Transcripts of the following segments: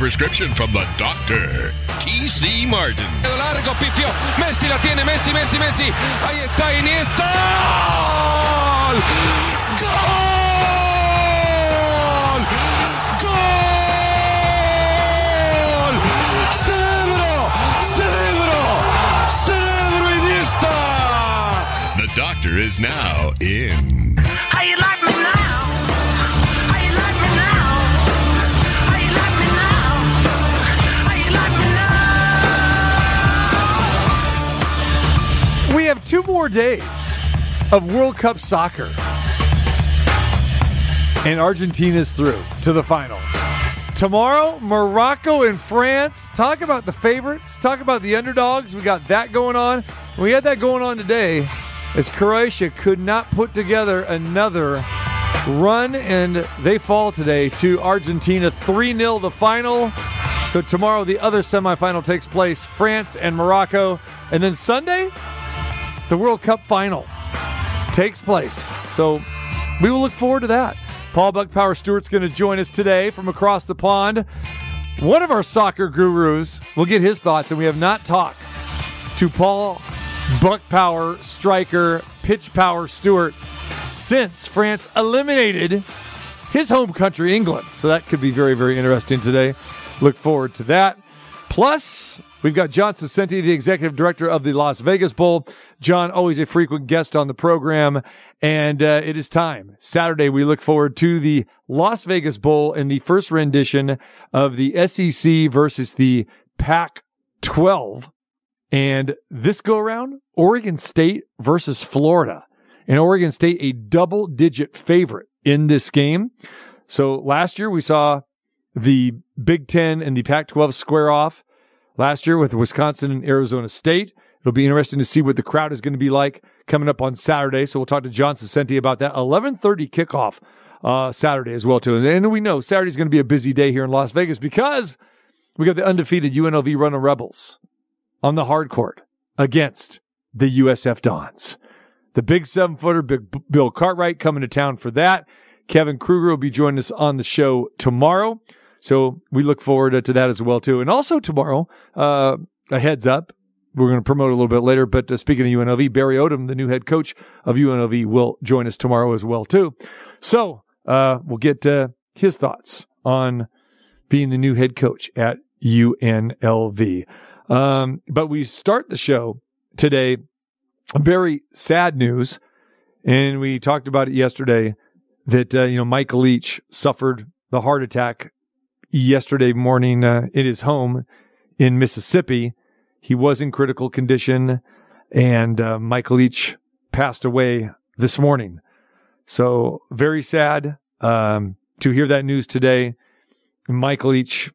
prescription from the doctor, T.C. Martin. Largo, pifio. Messi la tiene, Messi, Messi, Messi. Ahí está Iniesta. ¡Gol! ¡Gol! ¡Cerebro! ¡Cerebro! ¡Cerebro Iniesta! The doctor is now in. Two more days of World Cup soccer. And Argentina's through to the final. Tomorrow, Morocco and France. Talk about the favorites. Talk about the underdogs. We got that going on. We had that going on today as Croatia could not put together another run, and they fall today to Argentina 3 0 the final. So tomorrow, the other semifinal takes place France and Morocco. And then Sunday, the World Cup final takes place. So we will look forward to that. Paul Buck Power Stewart's going to join us today from across the pond. One of our soccer gurus. We'll get his thoughts, and we have not talked to Paul Buck Power striker, pitch power Stewart since France eliminated his home country, England. So that could be very, very interesting today. Look forward to that. Plus, we've got John Saccenti, the executive director of the Las Vegas Bowl. John, always a frequent guest on the program. And uh, it is time. Saturday, we look forward to the Las Vegas Bowl and the first rendition of the SEC versus the Pac 12. And this go around, Oregon State versus Florida. And Oregon State, a double digit favorite in this game. So last year we saw the Big Ten and the Pac 12 square off last year with Wisconsin and Arizona State. It'll be interesting to see what the crowd is going to be like coming up on Saturday. So we'll talk to John Saccenti about that. 1130 kickoff uh, Saturday as well, too. And we know Saturday's going to be a busy day here in Las Vegas because we got the undefeated UNLV Running Rebels on the hard court against the USF Dons. The big seven footer, big Bill Cartwright coming to town for that. Kevin Kruger will be joining us on the show tomorrow. So we look forward to that as well, too. And also tomorrow, uh, a heads up. We're going to promote a little bit later, but uh, speaking of UNLV, Barry Odom, the new head coach of UNLV, will join us tomorrow as well, too. So, uh, we'll get, uh, his thoughts on being the new head coach at UNLV. Um, but we start the show today, very sad news. And we talked about it yesterday that, uh, you know, Mike Leach suffered the heart attack yesterday morning uh, in his home in Mississippi. He was in critical condition, and uh, Michael Leach passed away this morning. So very sad um, to hear that news today. Michael Leach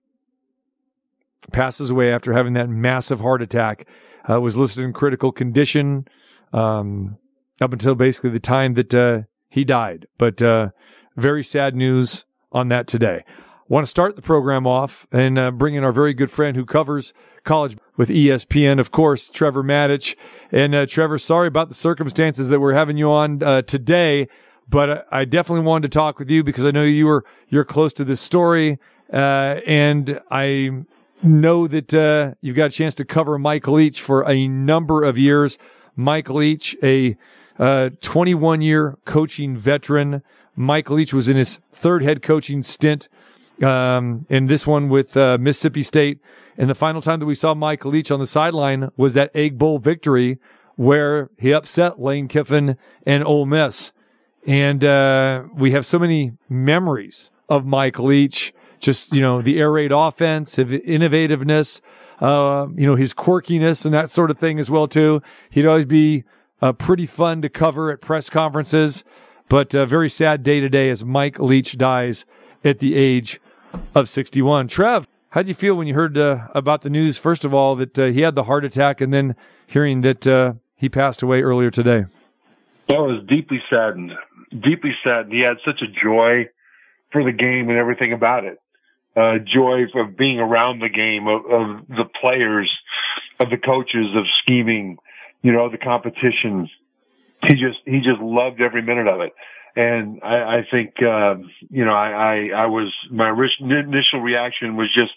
passes away after having that massive heart attack. Uh, was listed in critical condition um, up until basically the time that uh, he died. But uh, very sad news on that today. Want to start the program off and uh, bring in our very good friend who covers college with ESPN, of course, Trevor Matich. And uh, Trevor, sorry about the circumstances that we're having you on uh, today, but I definitely wanted to talk with you because I know you were you're close to this story, uh, and I know that uh, you've got a chance to cover Mike Leach for a number of years. Mike Leach, a uh, 21 year coaching veteran. Mike Leach was in his third head coaching stint, um, and this one with uh, Mississippi State. And the final time that we saw Mike Leach on the sideline was that Egg Bowl victory where he upset Lane Kiffin and Ole Miss. And uh, we have so many memories of Mike Leach just you know the air raid offense, his innovativeness, uh, you know his quirkiness and that sort of thing as well too. He'd always be uh, pretty fun to cover at press conferences, but a very sad day today as Mike Leach dies at the age of 61. Trev, how did you feel when you heard uh, about the news? First of all, that uh, he had the heart attack, and then hearing that uh, he passed away earlier today. I was deeply saddened, deeply saddened. He had such a joy for the game and everything about it joy of being around the game, of, of the players, of the coaches, of scheming, you know, the competitions. He just, he just loved every minute of it. And I, I think, uh, you know, I, I, I was, my initial reaction was just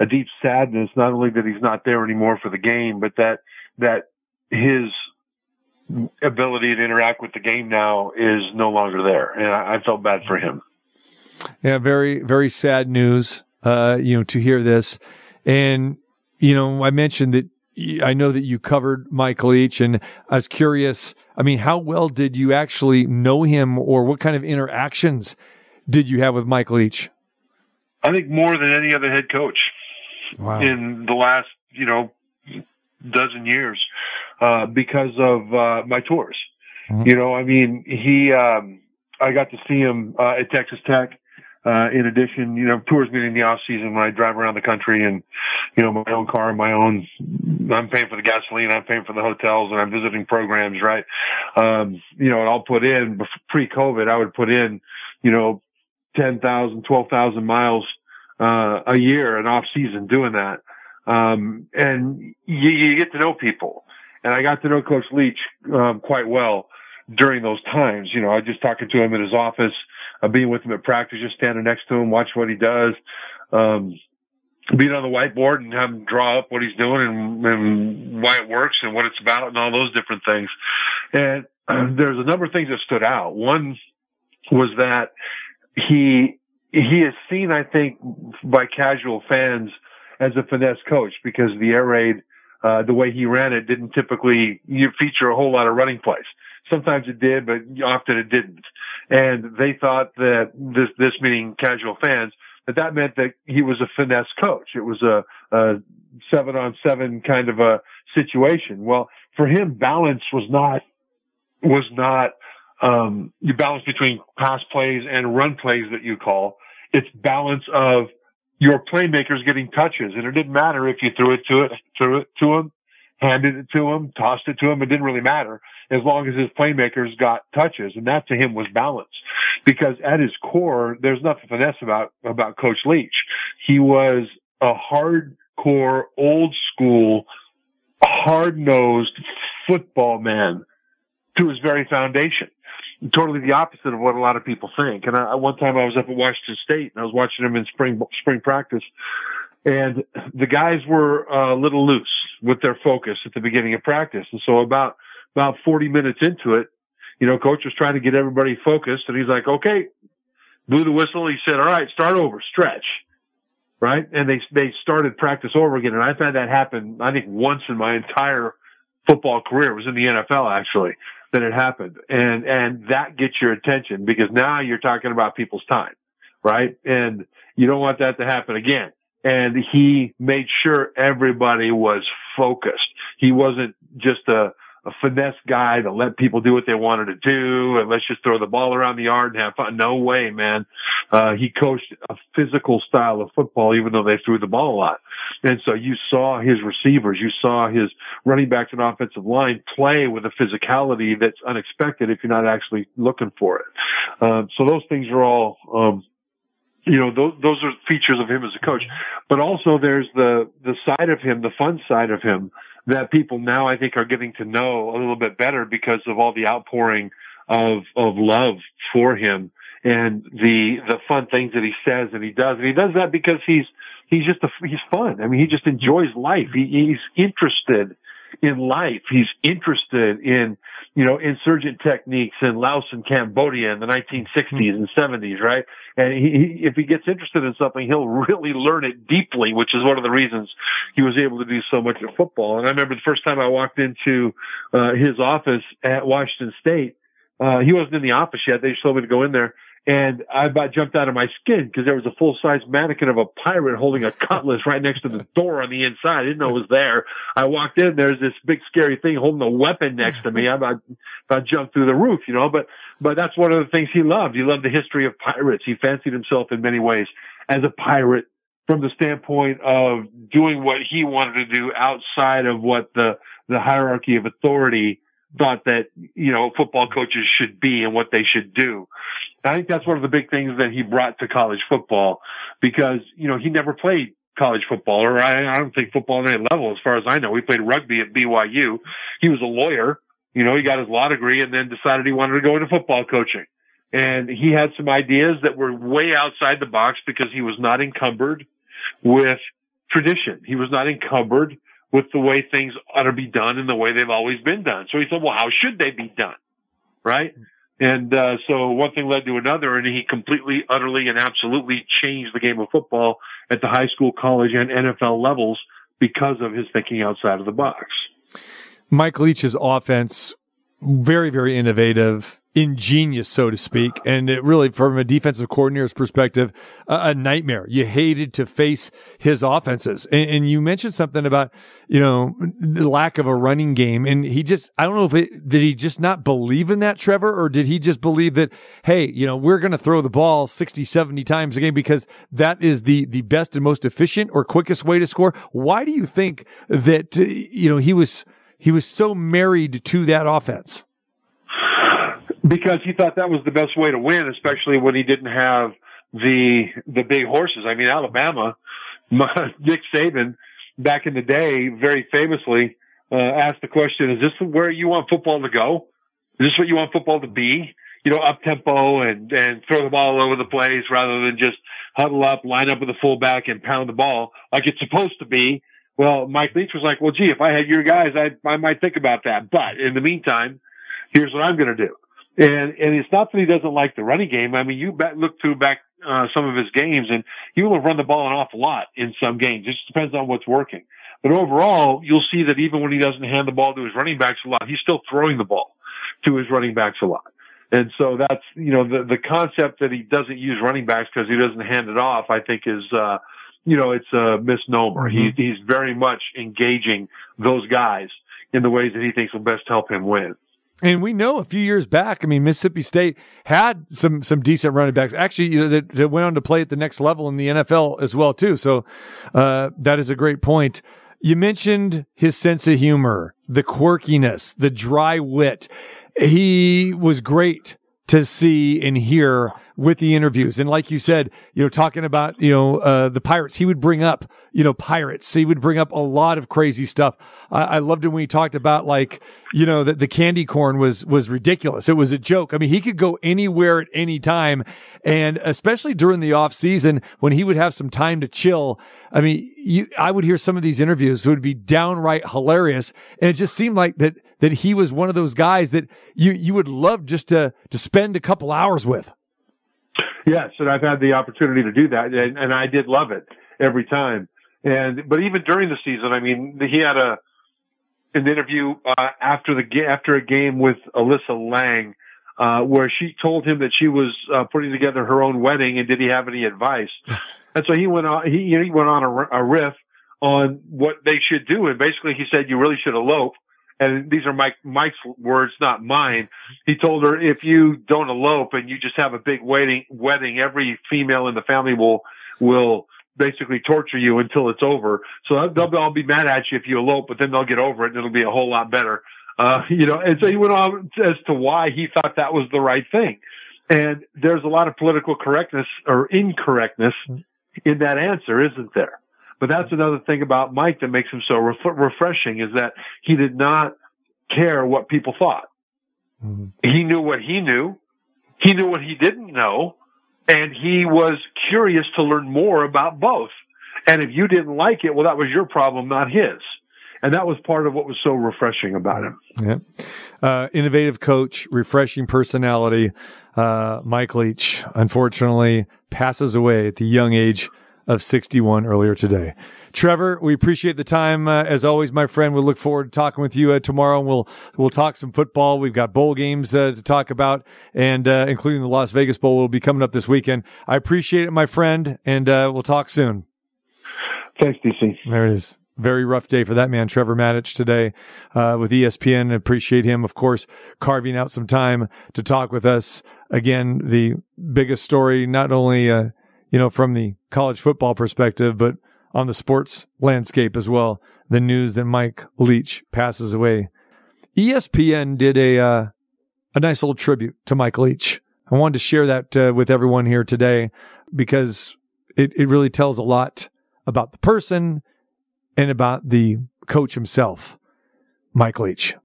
a deep sadness, not only that he's not there anymore for the game, but that, that his ability to interact with the game now is no longer there. And I, I felt bad for him. Yeah, very, very sad news, uh, you know, to hear this. And, you know, I mentioned that I know that you covered Mike Leach and I was curious. I mean, how well did you actually know him or what kind of interactions did you have with Mike Leach? I think more than any other head coach Wow. in the last, you know, dozen years, uh, because of, uh, my tours. Mhm. You know, I mean, he, um, I got to see him, uh, at Texas Tech. Uh, in addition, you know, tours meaning the off season when I drive around the country and, you know, my own car, my own, I'm paying for the gasoline, I'm paying for the hotels and I'm visiting programs, right? Um, you know, and I'll put in pre COVID, I would put in, you know, 10,000, 12,000 miles, uh, a year and off season doing that. Um, and you, you get to know people. And I got to know Coach Leach, um, quite well during those times. You know, I just talking to him in his office, uh, being with him at practice, just standing next to him, watch what he does. Um, being on the whiteboard and have him draw up what he's doing and, and why it works and what it's about and all those different things. And uh, there's a number of things that stood out. One was that he he is seen, I think, by casual fans as a finesse coach because the air raid, uh, the way he ran it didn't typically feature a whole lot of running plays. Sometimes it did, but often it didn't. And they thought that this, this meaning casual fans, that that meant that he was a finesse coach. It was a, a seven on seven kind of a situation. Well, for him, balance was not, was not, um, you balance between pass plays and run plays that you call. It's balance of your playmakers getting touches. And it didn't matter if you threw it to it, threw it to him, handed it to him, tossed it to him. It didn't really matter as long as his playmakers got touches. And that to him was balance because at his core, there's nothing finesse about, about Coach Leach. He was a hardcore, old school, hard nosed football man to his very foundation. Totally the opposite of what a lot of people think. And I, one time I was up at Washington State and I was watching him in spring, spring practice and the guys were uh, a little loose with their focus at the beginning of practice. And so about, about 40 minutes into it, you know, coach was trying to get everybody focused and he's like, okay, blew the whistle. He said, all right, start over, stretch. Right. And they, they started practice over again. And I've had that happen, I think once in my entire football career. It was in the NFL actually that it happened. And, and that gets your attention because now you're talking about people's time. Right. And you don't want that to happen again. And he made sure everybody was focused. He wasn't just a, a finesse guy that let people do what they wanted to do and let's just throw the ball around the yard and have fun. No way, man. Uh, he coached a physical style of football, even though they threw the ball a lot. And so you saw his receivers, you saw his running backs and offensive line play with a physicality that's unexpected if you're not actually looking for it. Um, so those things are all, um, you know, those, those are features of him as a coach, but also there's the, the side of him, the fun side of him that people now I think are getting to know a little bit better because of all the outpouring of, of love for him and the, the fun things that he says and he does. And he does that because he's, he's just a, he's fun. I mean, he just enjoys life. He, he's interested in life. He's interested in, you know, insurgent techniques in Laos and Cambodia in the 1960s and 70s, right? And he, if he gets interested in something, he'll really learn it deeply, which is one of the reasons he was able to do so much at football. And I remember the first time I walked into uh, his office at Washington State, uh, he wasn't in the office yet. They just told me to go in there. And I about jumped out of my skin because there was a full size mannequin of a pirate holding a cutlass right next to the door on the inside. I didn't know it was there. I walked in, there's this big scary thing holding a weapon next to me. I about, about jumped through the roof, you know, but, but that's one of the things he loved. He loved the history of pirates. He fancied himself in many ways as a pirate from the standpoint of doing what he wanted to do outside of what the, the hierarchy of authority thought that, you know, football coaches should be and what they should do. I think that's one of the big things that he brought to college football because, you know, he never played college football or I, I don't think football at any level as far as I know. He played rugby at BYU. He was a lawyer. You know, he got his law degree and then decided he wanted to go into football coaching. And he had some ideas that were way outside the box because he was not encumbered with tradition. He was not encumbered with the way things ought to be done and the way they've always been done. So he said, well, how should they be done? Right. And, uh, so one thing led to another and he completely, utterly and absolutely changed the game of football at the high school, college and NFL levels because of his thinking outside of the box. Mike Leach's offense, very, very innovative, ingenious, so to speak. And it really, from a defensive coordinator's perspective, a, a nightmare. You hated to face his offenses. And, and, you mentioned something about, you know, the lack of a running game. And he just, I don't know if it, did he just not believe in that, Trevor, or did he just believe that, hey, you know, we're going to throw the ball 60, 70 times a game because that is the, the best and most efficient or quickest way to score? Why do you think that, you know, he was, he was so married to that offense? Because he thought that was the best way to win, especially when he didn't have the the big horses. I mean, Alabama, Nick Saban, back in the day, very famously uh, asked the question: "Is this where you want football to go? Is this what you want football to be? You know, up tempo and and throw the ball all over the place rather than just huddle up, line up with the fullback, and pound the ball like it's supposed to be." Well, Mike Leach was like, well, gee, if I had your guys, I, I might think about that. But in the meantime, here's what I'm going to do. And, and it's not that he doesn't like the running game. I mean, you bet, look through back, uh, some of his games and he will run the ball an awful lot in some games. It just depends on what's working. But overall, you'll see that even when he doesn't hand the ball to his running backs a lot, he's still throwing the ball to his running backs a lot. And so that's, you know, the, the concept that he doesn't use running backs because he doesn't hand it off, I think is, uh, you know, it's a misnomer. Mm-hmm. He, he's very much engaging those guys in the ways that he thinks will best help him win. And we know a few years back, I mean, Mississippi State had some some decent running backs, actually, you know, that, that went on to play at the next level in the NFL as well, too. So uh, that is a great point. You mentioned his sense of humor, the quirkiness, the dry wit. He was great to see and hear with the interviews. And like you said, you know, talking about, you know, uh, the pirates, he would bring up, you know, pirates. He would bring up a lot of crazy stuff. I, I loved it when he talked about like, you know, that the candy corn was, was ridiculous. It was a joke. I mean, he could go anywhere at any time. And especially during the off season when he would have some time to chill. I mean, you, I would hear some of these interviews would be downright hilarious. And it just seemed like that, that he was one of those guys that you, you would love just to, to spend a couple hours with. Yes, and I've had the opportunity to do that, and, and I did love it every time. And but even during the season, I mean, he had a an interview uh, after the after a game with Alyssa Lang, uh, where she told him that she was uh, putting together her own wedding, and did he have any advice? and so he went on. He, he went on a, a riff on what they should do, and basically he said you really should elope and these are Mike Mike's words, not mine. He told her, if you don't elope and you just have a big wedding, wedding, every female in the family will will basically torture you until it's over. So they'll all be mad at you if you elope, but then they'll get over it and it'll be a whole lot better. Uh, you know, and so he went on as to why he thought that was the right thing. And there's a lot of political correctness or incorrectness in that answer, isn't there? But that's another thing about Mike that makes him so ref- refreshing is that he did not care what people thought. Mm-hmm. He knew what he knew. He knew what he didn't know. And he was curious to learn more about both. And if you didn't like it, well, that was your problem, not his. And that was part of what was so refreshing about him. Yep. Uh, innovative coach, refreshing personality. Uh, Mike Leach, unfortunately, passes away at the young age of 61 earlier today. Trevor, we appreciate the time uh, as always, my friend. We look forward to talking with you uh, tomorrow, and we'll we'll talk some football. We've got bowl games uh, to talk about, and uh, including the Las Vegas Bowl will be coming up this weekend. I appreciate it, my friend, and uh, we'll talk soon. Thanks, DC. There it is. Very rough day for that man, Trevor Matich, today uh, with ESPN. Appreciate him, of course, carving out some time to talk with us. Again, the biggest story, not only uh, you know from the college football perspective, but on the sports landscape as well. The news that Mike Leach passes away. ESPN did a uh, a nice little tribute to Mike Leach. I wanted to share that uh, with everyone here today because it, it really tells a lot about the person and about the coach himself, Mike Leach.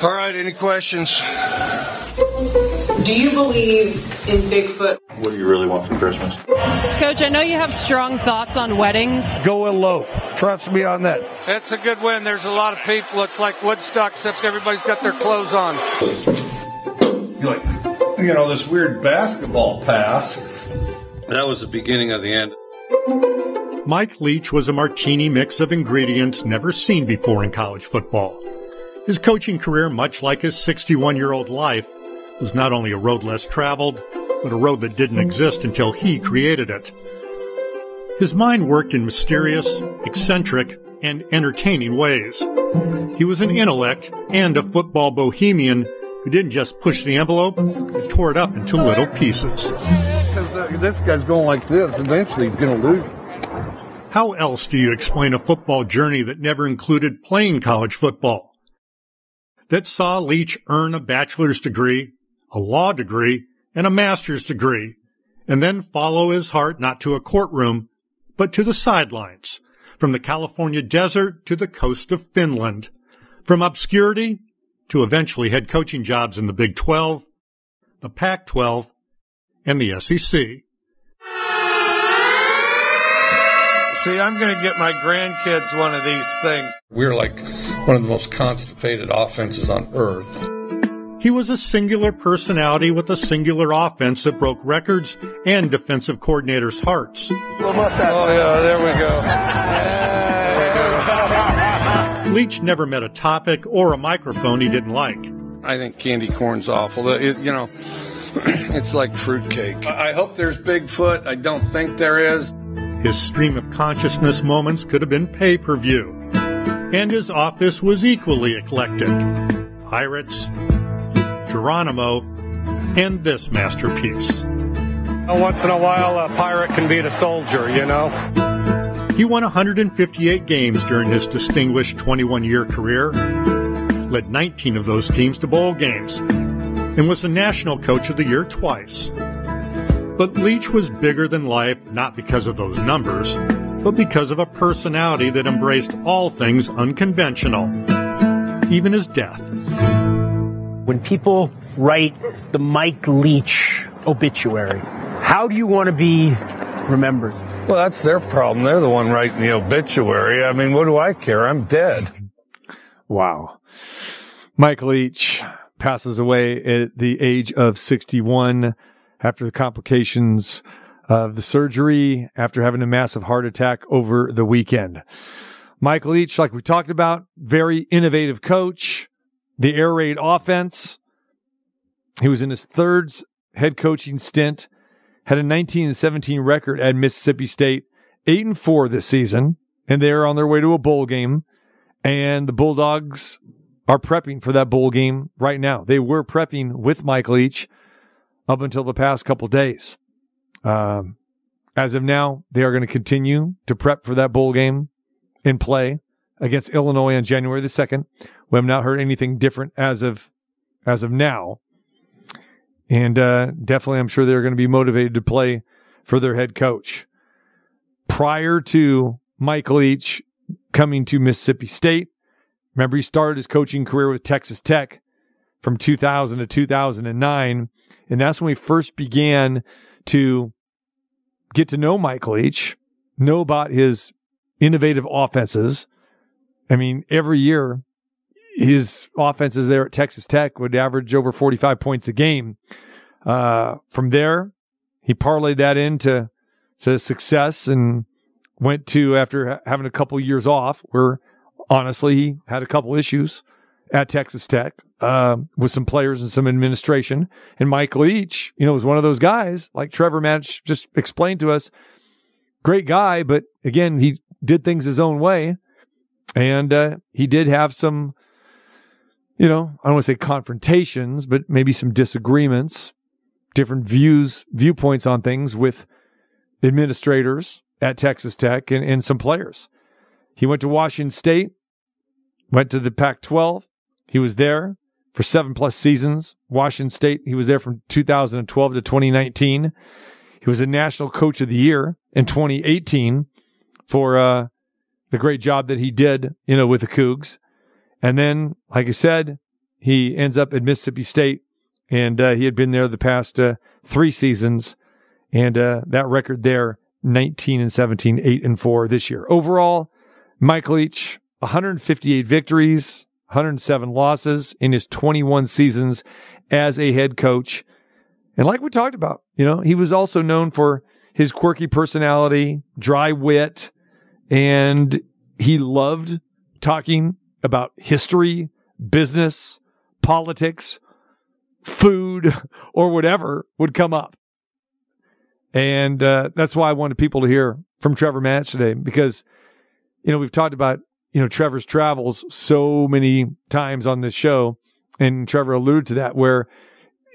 All right, any questions? Do you believe in Bigfoot? What do you really want for Christmas? Coach, I know you have strong thoughts on weddings. Go elope. Trust me on that. It's a good win. There's a lot of people. It's like Woodstock, except everybody's got their clothes on. You're Like, you know, this weird basketball pass. That was the beginning of the end. Mike Leach was a martini mix of ingredients never seen before in college football. His coaching career, much like his 61 year old life, was not only a road less traveled, but a road that didn't exist until he created it. His mind worked in mysterious, eccentric, and entertaining ways. He was an intellect and a football bohemian who didn't just push the envelope, he tore it up into little pieces. Uh, this guy's going like this. Eventually, he's going to lose. How else do you explain a football journey that never included playing college football? That saw Leach earn a bachelor's degree, a law degree, and a master's degree, and then follow his heart not to a courtroom, but to the sidelines, from the California desert to the coast of Finland, from obscurity to eventually head coaching jobs in the Big 12, the Pac 12, and the SEC. See, I'm going to get my grandkids one of these things. We're like one of the most constipated offenses on earth. He was a singular personality with a singular offense that broke records and defensive coordinators' hearts. Oh, yeah, there we go. Leach never met a topic or a microphone he didn't like. I think candy corn's awful. It, you know, it's like fruitcake. I hope there's Bigfoot. I don't think there is. His stream of consciousness moments could have been pay per view. And his office was equally eclectic Pirates, Geronimo, and this masterpiece. Once in a while, a pirate can beat a soldier, you know? He won 158 games during his distinguished 21 year career, led 19 of those teams to bowl games, and was the National Coach of the Year twice. But Leach was bigger than life not because of those numbers, but because of a personality that embraced all things unconventional, even his death. When people write the Mike Leach obituary, how do you want to be remembered? Well, that's their problem. They're the one writing the obituary. I mean, what do I care? I'm dead. Wow. Mike Leach passes away at the age of 61 after the complications of the surgery after having a massive heart attack over the weekend. Mike Leach, like we talked about, very innovative coach, the air raid offense. He was in his third head coaching stint, had a 19 and 17 record at Mississippi State, 8 and 4 this season, and they're on their way to a bowl game. And the Bulldogs are prepping for that bowl game right now. They were prepping with Mike Leach up until the past couple days. Um, as of now, they are going to continue to prep for that bowl game in play against Illinois on January the 2nd. We have not heard anything different as of as of now. And uh, definitely, I'm sure they're going to be motivated to play for their head coach. Prior to Mike Leach coming to Mississippi State, remember he started his coaching career with Texas Tech from 2000 to 2009. And that's when we first began to get to know Mike Leach, know about his innovative offenses. I mean, every year his offenses there at Texas Tech would average over 45 points a game. Uh, from there, he parlayed that into to success and went to after having a couple years off where honestly he had a couple issues at Texas Tech uh, with some players and some administration. And Mike Leach, you know, was one of those guys like Trevor Matich just explained to us. Great guy, but again, he did things his own way, and uh, he did have some, you know, I don't want to say confrontations, but maybe some disagreements, different views, viewpoints on things with administrators at Texas Tech and, and some players. He went to Washington State, went to the Pac 12. He was there for seven plus seasons. Washington State, he was there from 2012 to 2019. He was a national coach of the year in 2018 for uh, the great job that he did, you know, with the Cougs. And then, like I said, he ends up at Mississippi State and uh, he had been there the past uh, three seasons, and uh, that record there, 19 and 17, 8 and 4 this year. Overall, Mike Leach, 158 victories, 107 losses in his 21 seasons as a head coach. And like we talked about, you know, he was also known for his quirky personality, dry wit, and he loved talking about history, business, politics, food, or whatever would come up. And uh, that's why I wanted people to hear from Trevor Matich today because, you know, we've talked about, you know, Trevor's travels so many times on this show. And Trevor alluded to that where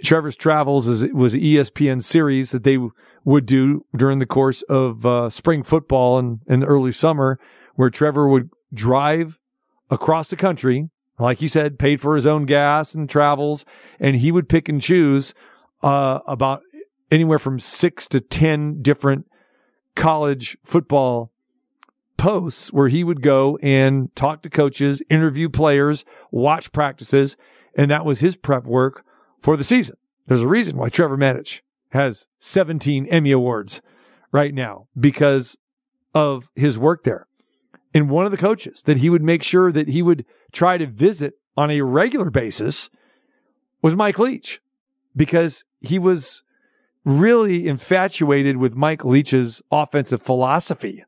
Trevor's travels is, was ESPN series that they would do during the course of uh, spring football and, and the early summer where Trevor would drive across the country, like he said, paid for his own gas and travels, and he would pick and choose uh, about anywhere from six to 10 different college football posts where he would go and talk to coaches, interview players, watch practices, and that was his prep work for the season. There's a reason why Trevor Matich has 17 Emmy Awards right now because of his work there. And one of the coaches that he would make sure that he would try to visit on a regular basis was Mike Leach because he was really infatuated with Mike Leach's offensive philosophy.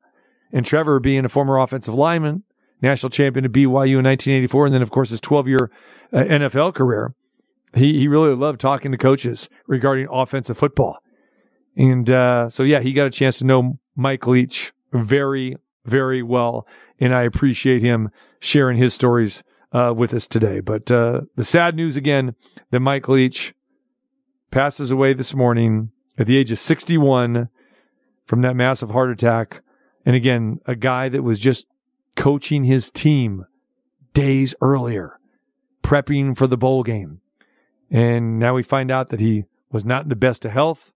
And Trevor being a former offensive lineman, national champion at BYU in 1984, and then, of course, his 12 year uh, NFL career, he, he really loved talking to coaches regarding offensive football. And uh, so, yeah, he got a chance to know Mike Leach very, very well. And I appreciate him sharing his stories uh, with us today. But uh, the sad news again that Mike Leach passes away this morning at the age of 61 from that massive heart attack. And again, a guy that was just coaching his team days earlier, prepping for the bowl game. And now we find out that he was not in the best of health.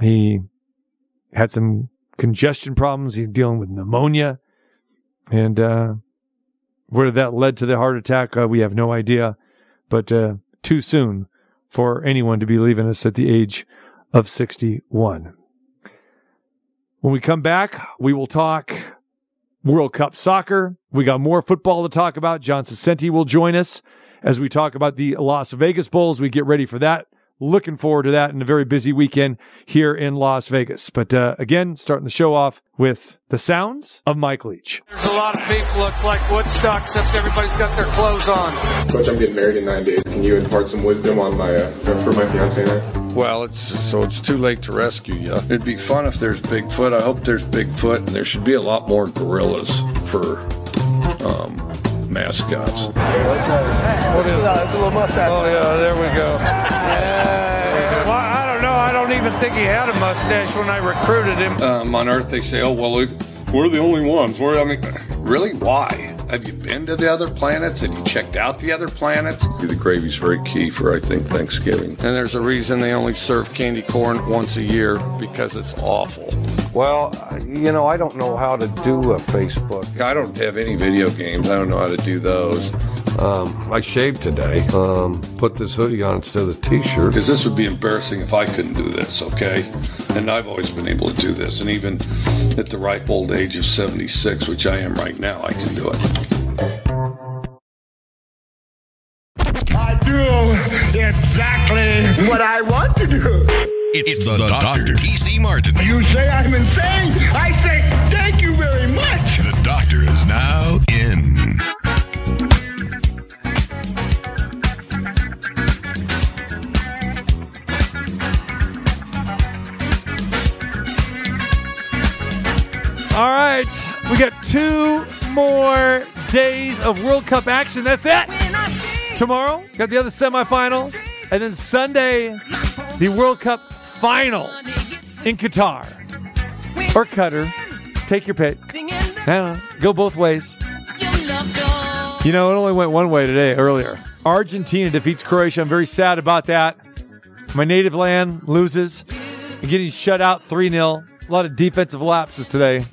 He had some congestion problems. He's dealing with pneumonia. And uh, where that led to the heart attack, uh, we have no idea. But uh, too soon for anyone to be leaving us at the age of 61. When we come back, we will talk World Cup soccer. We got more football to talk about. John Saccenti will join us as we talk about the Las Vegas Bowls. We get ready for that. Looking forward to that in a very busy weekend here in Las Vegas. But uh, again, starting the show off with the sounds of Mike Leach. There's a lot of people. Looks like Woodstock, except everybody's got their clothes on. Coach, I'm getting married in nine days. Can you impart some wisdom on my uh, for my fiance and I? Well, it's so it's too late to rescue you. It'd be fun if there's Bigfoot. I hope there's Bigfoot, and there should be a lot more gorillas for um, mascots. What's that? What is It's a little mustache. Oh yeah, there we go. Well, I don't know. I don't even think he had a mustache when I recruited him. Um, on Earth, they say, "Oh well, we- we're the only ones." We're, I mean, really? Why? Have you been to the other planets? Have you checked out the other planets? The gravy's very key for, I think, Thanksgiving. And there's a reason they only serve candy corn once a year because it's awful. Well, you know, I don't know how to do a Facebook. I don't have any video games. I don't know how to do those. Um, I shaved today. Um, put this hoodie on instead of the t-shirt. Because this would be embarrassing if I couldn't do this, okay? And I've always been able to do this. And even at the ripe old age of 76, which I am right now, I can do it. I do exactly what I want to do. It's, the, Dr. T.C. Martin. You say I'm insane. I say thank you very much. The doctor is now in. All right, we got two more days of World Cup action. That's it. Tomorrow, got the other semifinal, and then Sunday, the World Cup final in Qatar or Qatar. Take your pick. Know. Go both ways. You know, it only went one way today, earlier. Argentina defeats Croatia. I'm very sad about that. My native land loses. I'm getting shut out 3 0. A lot of defensive lapses today.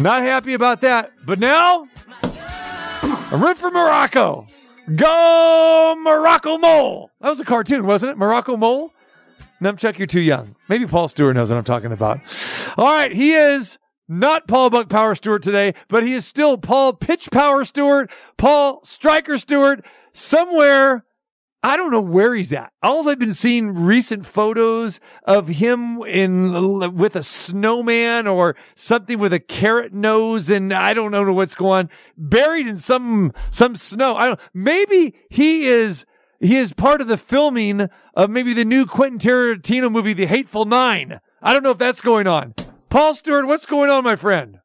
Not happy about that. But now, I'm rooting for Morocco. Go Morocco Mole. That was a cartoon, wasn't it? Morocco Mole? Numchuck, you're too young. Maybe Paul Stewart knows what I'm talking about. All right, he is not Paul Buck Power Stewart today, but he is still Paul Pitch Power Stewart, Paul Striker Stewart, somewhere. I don't know where he's at. All I've been seeing recent photos of him in with a snowman or something with a carrot nose, and I don't know what's going on. Buried in some some snow. I don't. Maybe he is he is part of the filming of maybe the new Quentin Tarantino movie, The Hateful Nine. I don't know if that's going on. Paul Stewart, what's going on, my friend?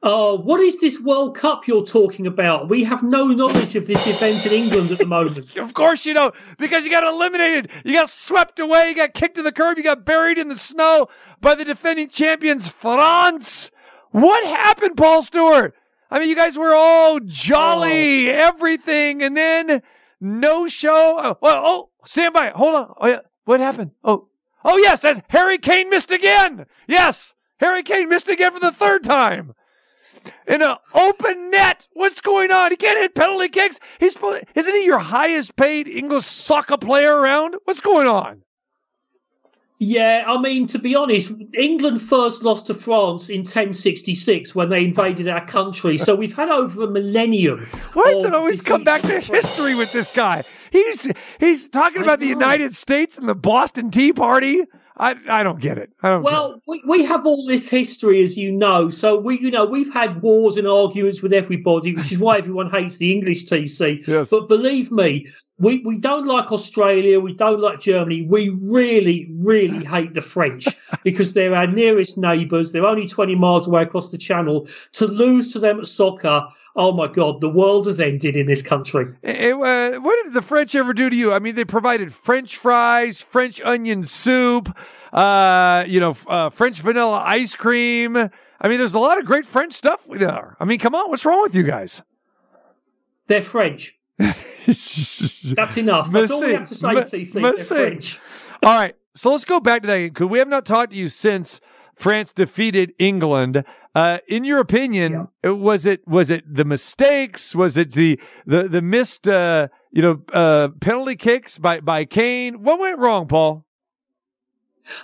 Oh, what is this World Cup you're talking about? We have no knowledge of this event in England at the moment. of course you don't, because you got eliminated. You got swept away. You got kicked to the curb. You got buried in the snow by the defending champions, France. What happened, Paul Stewart? I mean, you guys were all jolly, oh. everything, and then no show. Oh, oh, oh, stand by. Hold on. Oh, yeah. What happened? Oh, oh, yes, that's Harry Kane missed again. Yes, Harry Kane missed again for the third time in an open net. What's going on? He can't hit penalty kicks. He's isn't he your highest paid English soccer player around? What's going on? Yeah, I mean, to be honest, England first lost to France in 1066 when they invaded our country. So we've had over a millennium. Why does it always come back to history with this guy? He's he's talking about the United States and the Boston Tea Party. I I don't get it. I don't. Well, we, we have all this history, as you know. So we, you know, we've had wars and arguments with everybody, which is why everyone hates the English TC. Yes. But believe me, we, we don't like Australia. We don't like Germany. We really, really hate the French because they're our nearest neighbours. They're only 20 miles away across the channel. To lose to them at soccer, oh my God, the world has ended in this country. Eh, uh, what did the French ever do to you? I mean, they provided French fries, French onion soup, uh, you know, uh, French vanilla ice cream. I mean, there's a lot of great French stuff there. I mean, come on, what's wrong with you guys? They're French. That's enough. That's all we have to say, TC. They're French. All right. So let's go back to that because we have not talked to you since France defeated England. Uh, in your opinion, yeah. was it was it the mistakes? Was it the the the missed uh, you know uh, penalty kicks by by Kane? What went wrong, Paul?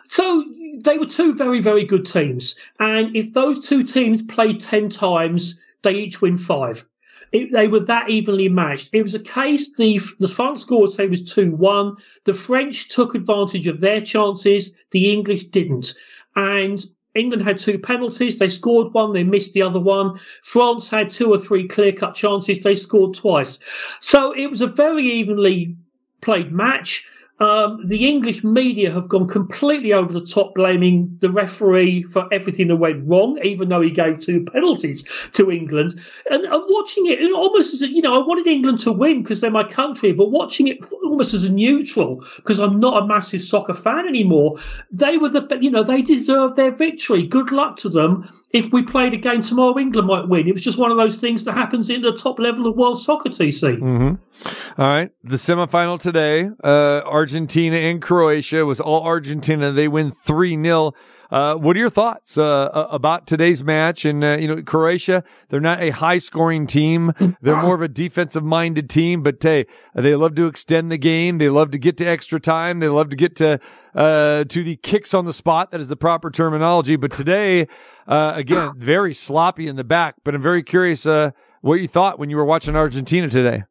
So they were two very very good teams, and if those two teams played ten times, they each win five. It, they were that evenly matched. It was a case the the final score say was two one. The French took advantage of their chances. The English didn't, and England had two penalties. They scored one. They missed the other one. France had two or three clear cut chances. They scored twice. So it was a very evenly played match. Um, the English media have gone completely over the top, blaming the referee for everything that went wrong, even though he gave two penalties to England. And, and watching it, almost as a, you know, I wanted England to win because they're my country, but watching it almost as a neutral because I'm not a massive soccer fan anymore. They were the, you know, they deserved their victory. Good luck to them. If we played again tomorrow, England might win. It was just one of those things that happens in the top level of world soccer. TC. Mm-hmm. All right, the semifinal today. Uh, Argentina and Croatia was all Argentina. They win 3 0. Uh, what are your thoughts uh, about today's match? And uh, you know, Croatia, they're not a high-scoring team. They're more of a defensive-minded team, but hey, they love to extend the game. They love to get to extra time. They love to get to uh, to the kicks on the spot. That is the proper terminology. But today, uh, again, very sloppy in the back. But I'm very curious uh, what you thought when you were watching Argentina today.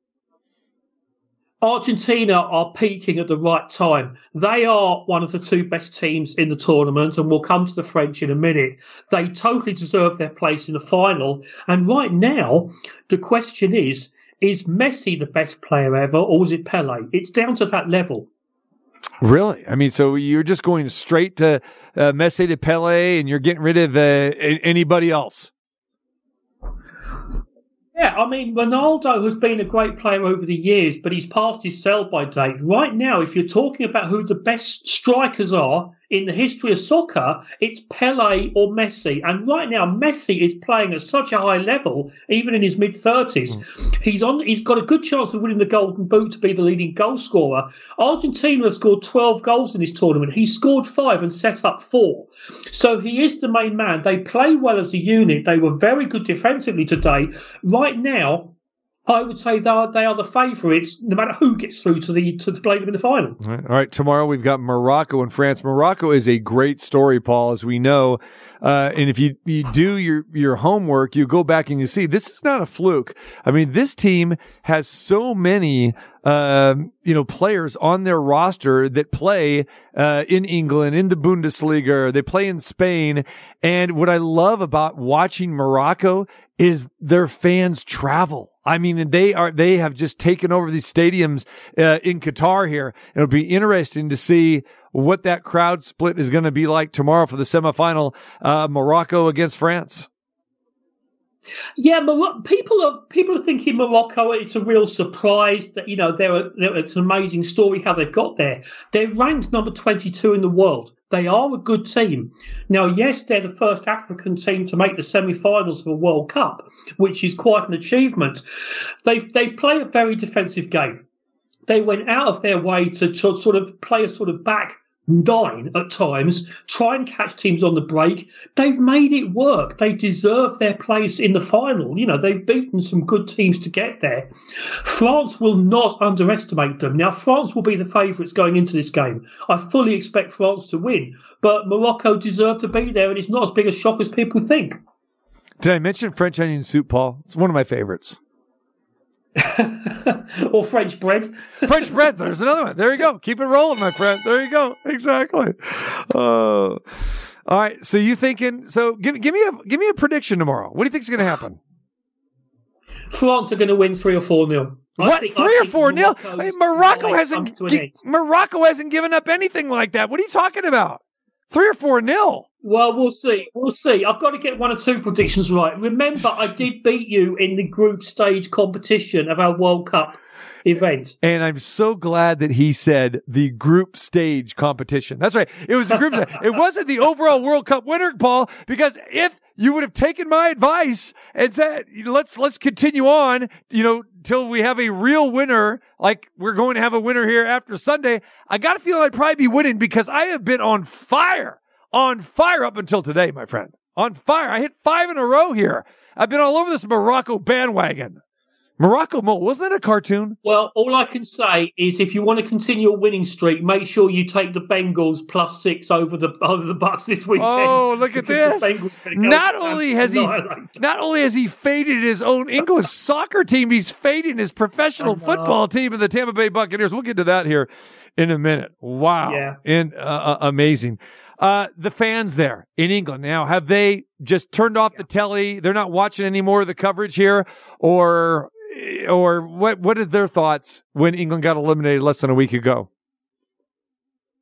Argentina are peaking at the right time. They are one of the two best teams in the tournament, and we'll come to the French in a minute. They totally deserve their place in the final. And right now, the question is is Messi the best player ever, or is it Pele? It's down to that level. Really? I mean, so you're just going straight to uh, Messi to Pele, and you're getting rid of uh, anybody else? Yeah, I mean, Ronaldo has been a great player over the years, but he's past his sell by date. Right now, if you're talking about who the best strikers are in the history of soccer, it's Pele or Messi. And right now, Messi is playing at such a high level, even in his mid thirties. Mm. He's on. He's got a good chance of winning the Golden Boot to be the leading goal scorer. Argentina have scored twelve goals in this tournament. He scored five and set up four. So he is the main man. They play well as a unit. They were very good defensively today. Right now, I would say they are, they are the favourites, no matter who gets through to the to play them in the final. All right. All right. Tomorrow we've got Morocco and France. Morocco is a great story, Paul, as we know. Uh, and if you, you do your, your homework, you go back and you see this is not a fluke. I mean, this team has so many, um, you know, players on their roster that play, uh, in England, in the Bundesliga, they play in Spain. And what I love about watching Morocco is their fans travel. I mean, they are, they have just taken over these stadiums, uh, in Qatar here. It'll be interesting to see what that crowd split is going to be like tomorrow for the semifinal, uh, Morocco against France. Yeah, people are people are thinking Morocco. It's a real surprise that you know they're, they're it's an amazing story how they've got there. They're ranked number twenty two in the world. They are a good team. Now, yes, they're the first African team to make the semi-finals of a World Cup, which is quite an achievement. They they play a very defensive game. They went out of their way to, to sort of play a sort of back nine at times, try and catch teams on the break. They've made it work. They deserve their place in the final. You know, they've beaten some good teams to get there. France will not underestimate them. Now, France will be the favourites going into this game. I fully expect France to win, but Morocco deserve to be there, and it's not as big a shock as people think. Did I mention French onion soup, Paul? It's one of my favorites. or French bread. French bread. There's another one. There you go. Keep it rolling, my friend. There you go. Exactly. Uh, all right. So you thinking? So give give me a give me a prediction tomorrow. What do you think is going to happen? France are going to win three or four nil. I What think- I three or think four nil? Morocco hasn't comes to an gi- end. Morocco hasn't given up anything like that. What are you talking about? Three or four nil. Well, we'll see. We'll see. I've got to get one or two predictions right. Remember, I did beat you in the group stage competition of our World Cup event. And I'm so glad that he said the group stage competition. That's right. It was the group. it wasn't the overall World Cup winner, Paul, because if you would have taken my advice and said, let's, let's continue on, you know, till we have a real winner, like we're going to have a winner here after Sunday, I got a feeling I'd probably be winning because I have been on fire, on fire up until today, my friend. On fire. I hit five in a row here. I've been all over this Morocco bandwagon. Morocco Mole, wasn't that a cartoon? Well, all I can say is if you want to continue a winning streak, make sure you take the Bengals plus six over the over the Bucks this weekend. Oh, look at this! the Bengals are gonna go Not only has he, not only has he faded his own English soccer team, he's fading his professional football team in the Tampa Bay Buccaneers. We'll get to that here in a minute. Wow, Yeah. and uh, uh, amazing. Uh, the fans there in England now have they just turned off the telly? They're not watching any more of the coverage here, or or what? What are their thoughts when England got eliminated less than a week ago?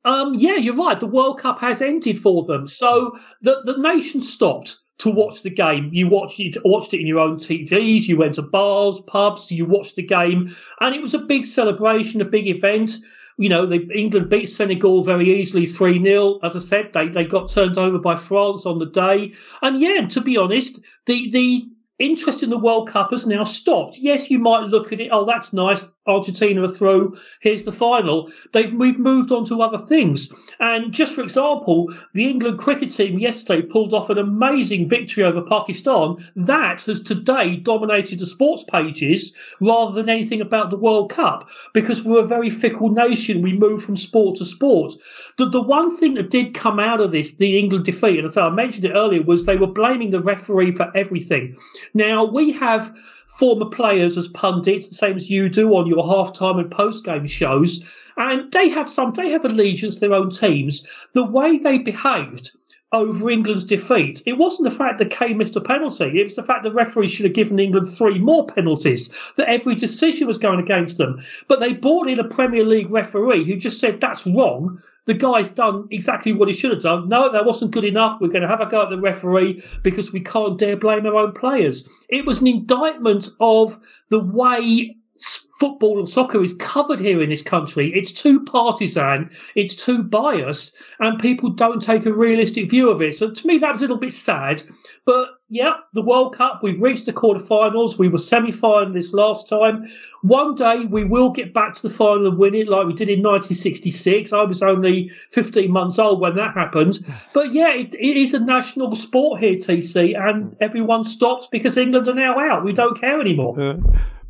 Um, yeah, you're right. The World Cup has ended for them, so the the nation stopped to watch the game. You watched it, watched it in your own TVs. You went to bars, pubs. You watched the game, and it was a big celebration, a big event. You know, the, England beat Senegal very easily, 3 0. As I said, they, they got turned over by France on the day. And yeah, to be honest, the, the interest in the World Cup has now stopped. Yes, you might look at it, oh, that's nice. Argentina are through. Here's the final. They've we've moved on to other things. And just for example, the England cricket team yesterday pulled off an amazing victory over Pakistan. That has today dominated the sports pages rather than anything about the World Cup because we're a very fickle nation. We move from sport to sport. The, the one thing that did come out of this, the England defeat, and as I mentioned it earlier, was they were blaming the referee for everything. Now, we have former players as pundits, the same as you do on your halftime and post game shows, and they have some, they have allegiance to their own teams. The way they behaved over England's defeat, it wasn't the fact that Kane missed a penalty, it was the fact the referee should have given England three more penalties, that every decision was going against them. But they brought in a Premier League referee who just said that's wrong. The guy's done exactly what he should have done. No, that wasn't good enough. We're going to have a go at the referee because we can't dare blame our own players. It was an indictment of the way football and soccer is covered here in this country. It's too partisan, it's too biased, and people don't take a realistic view of it. So to me, that was a little bit sad. But yeah, the World Cup, we've reached the quarterfinals. We were semi-finalists last time. One day we will get back to the final and win it like we did in 1966. I was only 15 months old when that happened. But yeah, it, it is a national sport here, TC, and everyone stops because England are now out. We don't care anymore.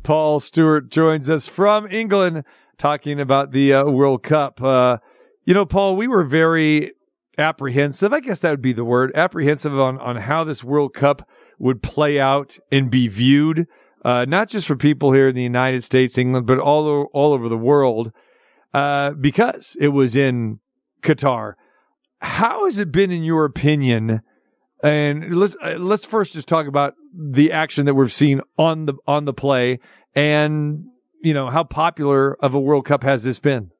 Paul Stewart joins us from England talking about the uh, World Cup. Uh, you know, Paul, we were very apprehensive. I guess that would be the word apprehensive on, on how this World Cup would play out and be viewed, uh, not just for people here in the United States, England, but all, all over the world, uh, because it was in Qatar. How has it been, in your opinion? And let's uh, let's first just talk about the action that we've seen on the on the play, and you know how popular of a World Cup has this been?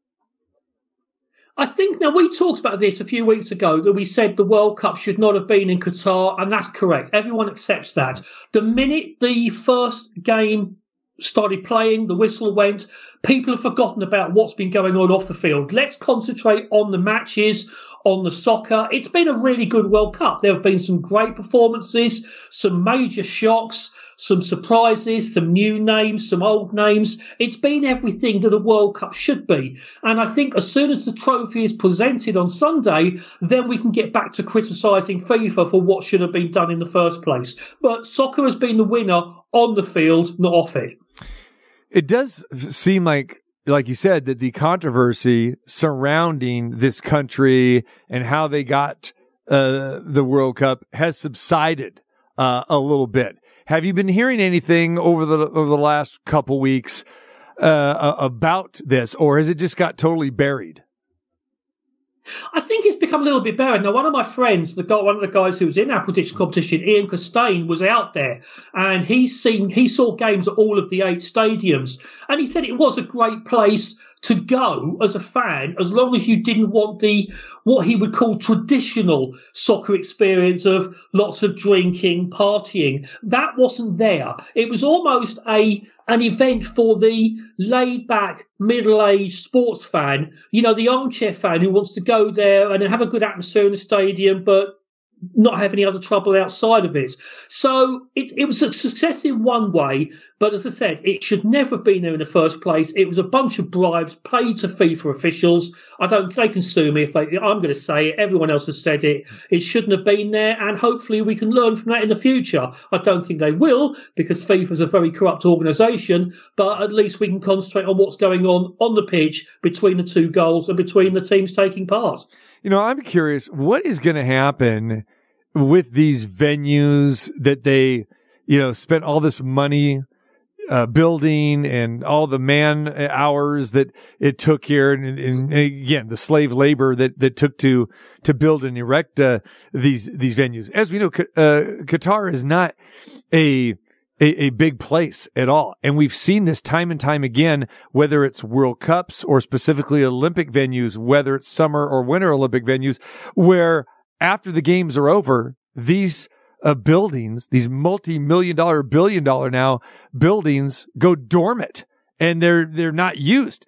I think now we talked about this a few weeks ago that we said the World Cup should not have been in Qatar, and that's correct. Everyone accepts that. The minute the first game started playing, the whistle went, people have forgotten about what's been going on off the field. Let's concentrate on the matches, on the soccer. It's been a really good World Cup. There have been some great performances, some major shocks, some surprises, some new names, some old names. It's been everything that a World Cup should be. And I think as soon as the trophy is presented on Sunday, then we can get back to criticising FIFA for what should have been done in the first place. But soccer has been the winner on the field, not off it. It does seem like, like you said, that the controversy surrounding this country and how they got uh, the World Cup has subsided uh, a little bit. Have you been hearing anything over the over the last couple weeks uh, about this, or has it just got totally buried? I think it's become a little bit buried. Now, one of my friends, the guy, one of the guys who was in our prediction competition, Ian Costain, was out there, and he's seen he saw games at all of the eight stadiums, and he said it was a great place to go as a fan, as long as you didn't want the what he would call traditional soccer experience of lots of drinking, partying. That wasn't there. It was almost a an event for the laid back, middle aged sports fan, you know, the armchair fan who wants to go there and have a good atmosphere in the stadium, but not have any other trouble outside of it. So it, it was a success in one way, but as I said, it should never have been there in the first place. It was a bunch of bribes paid to FIFA officials. I don't, they can sue me if they, I'm going to say it. Everyone else has said it. It shouldn't have been there. And hopefully we can learn from that in the future. I don't think they will because FIFA is a very corrupt organisation, but at least we can concentrate on what's going on on the pitch between the two goals and between the teams taking part. You know, I'm curious what is going to happen with these venues that they, you know, spent all this money uh, building and all the man hours that it took here, and, and again the slave labor that that took to to build and erect uh, these these venues. As we know, uh, Qatar is not a a, a, big place at all. And we've seen this time and time again, whether it's World Cups or specifically Olympic venues, whether it's summer or winter Olympic venues, where after the games are over, these uh, buildings, these multi-million dollar, billion dollar now buildings go dormant and they're, they're not used.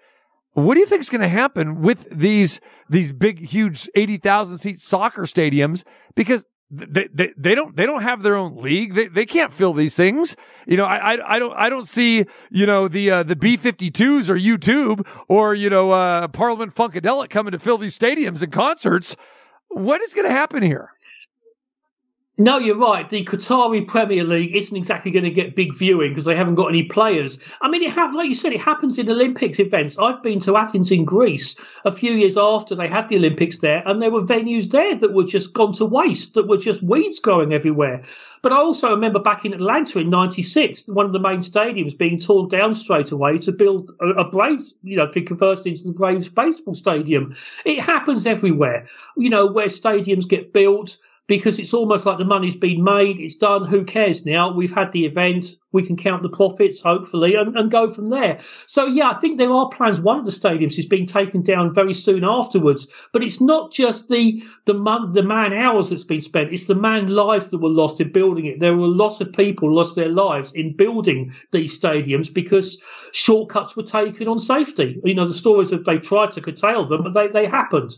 What do you think is going to happen with these, these big, huge 80,000 seat soccer stadiums? Because they, they, they don't they don't have their own league. They, they can't fill these things. You know, I, I, I don't I don't see you know the uh, the B 52s or U2 or you know uh, Parliament Funkadelic coming to fill these stadiums and concerts. What is going to happen here? No, you're right. The Qatari Premier League isn't exactly going to get big viewing because they haven't got any players. I mean, it ha- like you said, it happens in Olympics events. I've been to Athens in Greece a few years after they had the Olympics there, and there were venues there that were just gone to waste, that were just weeds growing everywhere. But I also remember back in Atlanta in '96, one of the main stadiums being torn down straight away to build a, a Braves, you know, to convert into the Braves baseball stadium. It happens everywhere, you know, where stadiums get built because it's almost like the money's been made, it's done, who cares now? We've had the event, we can count the profits, hopefully, and, and go from there. So, yeah, I think there are plans. One of the stadiums is being taken down very soon afterwards, but it's not just the, the, man, the man hours that's been spent, it's the man lives that were lost in building it. There were lots of people lost their lives in building these stadiums because shortcuts were taken on safety. You know, the stories of they tried to curtail them, but they, they happened.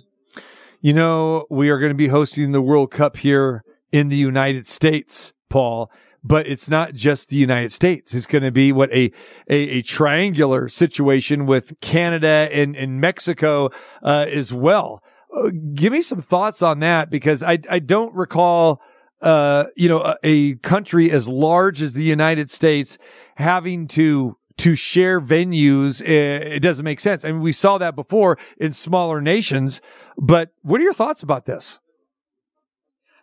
You know, we are going to be hosting the World Cup here in the United States, Paul, but it's not just the United States. It's going to be what a, a, a triangular situation with Canada and, and Mexico, uh, as well. Uh, give me some thoughts on that because I, I don't recall, uh, you know, a, a country as large as the United States having to to share venues, it, it doesn't make sense. I mean, we saw that before in smaller nations, but what are your thoughts about this?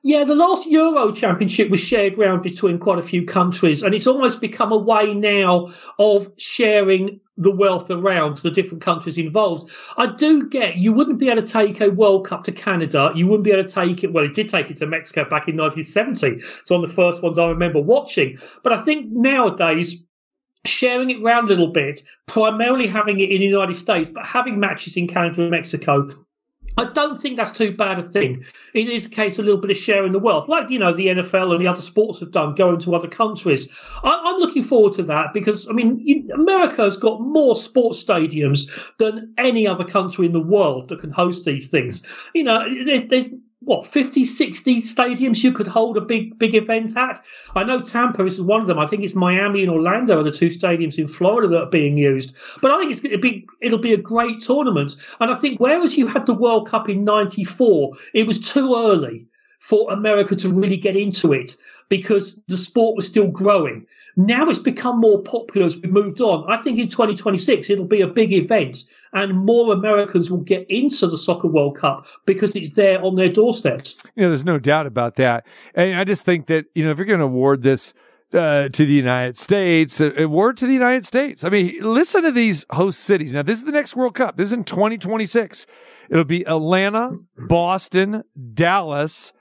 Yeah, the last Euro Championship was shared round between quite a few countries, and it's almost become a way now of sharing the wealth around the different countries involved. I do get you wouldn't be able to take a World Cup to Canada. You wouldn't be able to take it. Well, it did take it to Mexico back in 1970. It's one of the first ones I remember watching. But I think nowadays, sharing it round a little bit, primarily having it in the United States, but having matches in Canada and Mexico I don't think that's too bad a thing. It is a case of a little bit of sharing the wealth, like you know the NFL and the other sports have done, going to other countries. I, am looking forward to that because I mean America has got more sports stadiums than any other country in the world that can host these things. You know, there's, there's what 50 60 stadiums you could hold a big big event at? I know tampa is one of them. I think it's miami and orlando are the two stadiums in florida that are being used. But i think it's going to be it'll be a great tournament. And i think whereas you had the world cup in 94 it was too early for america to really get into it because the sport was still growing. Now it's become more popular as we moved on. I think in 2026 it'll be a big event and more Americans will get into the Soccer World Cup because it's there on their doorsteps. You know, there's no doubt about that. And I just think that, you know, if you're going to award this uh, to the United States, uh, award to the United States. I mean, listen to these host cities. Now, this is the next World Cup. This is in 2026. It'll be Atlanta, Boston, Dallas,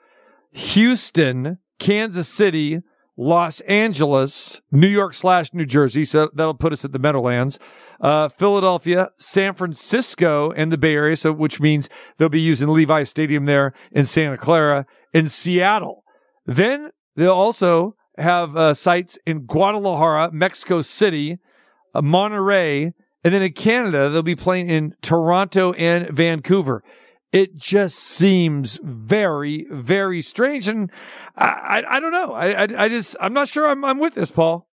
Houston, Kansas City, Los Angeles, New York slash New Jersey. So that'll put us at the Meadowlands. Uh, Philadelphia, San Francisco, and the Bay Area. So, which means they'll be using Levi Stadium there in Santa Clara in Seattle. Then they'll also have uh, sites in Guadalajara, Mexico City, uh, Monterrey, and then in Canada, they'll be playing in Toronto and Vancouver it just seems very, very strange. And I, I, I don't know. I, I, I, just, I'm not sure I'm, I'm with this, Paul.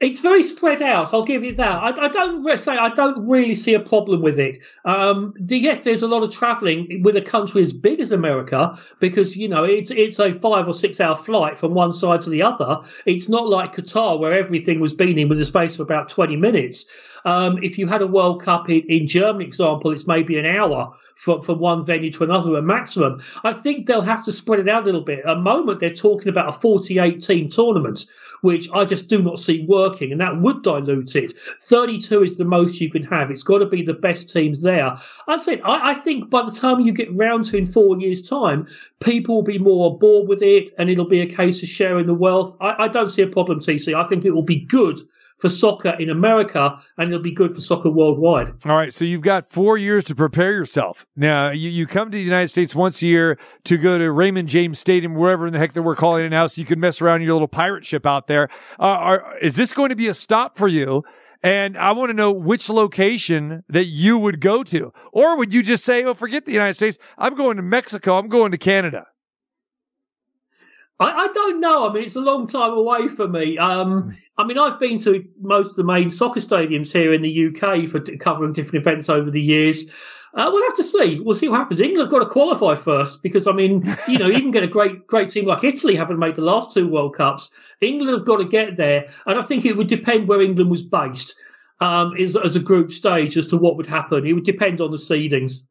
It's very spread out. I'll give you that. I, I don't say I don't really see a problem with it. Um, yes, there's a lot of travelling with a country as big as America because you know it's it's a five or six hour flight from one side to the other. It's not like Qatar where everything was in with a space of about twenty minutes. Um, if you had a World Cup in, in Germany, example, it's maybe an hour from, from one venue to another, a maximum. I think they'll have to spread it out a little bit. At the moment, they're talking about a 48 team tournament, which I just do not see working, and that would dilute it. 32 is the most you can have. It's got to be the best teams there. I said, I, I think by the time you get round to in four years' time, people will be more bored with it, and it'll be a case of sharing the wealth. I, I don't see a problem, TC. I think it will be good for soccer in America and it'll be good for soccer worldwide. All right. So you've got four years to prepare yourself. Now, you, you come to the United States once a year to go to Raymond James Stadium, wherever in the heck that we're calling it now, so you can mess around in your little pirate ship out there. Uh, are, is this going to be a stop for you? And I want to know which location that you would go to. Or would you just say, oh, forget the United States. I'm going to Mexico. I'm going to Canada. I, I, don't know. I mean, it's a long time away for me. Um, I mean, I've been to most of the main soccer stadiums here in the UK for covering different events over the years. Uh, we'll have to see. We'll see what happens. England have got to qualify first because, I mean, you know, can get a great, great team like Italy, having made the last two World Cups. England have got to get there, and I think it would depend where England was based um, as, as a group stage as to what would happen. It would depend on the seedings.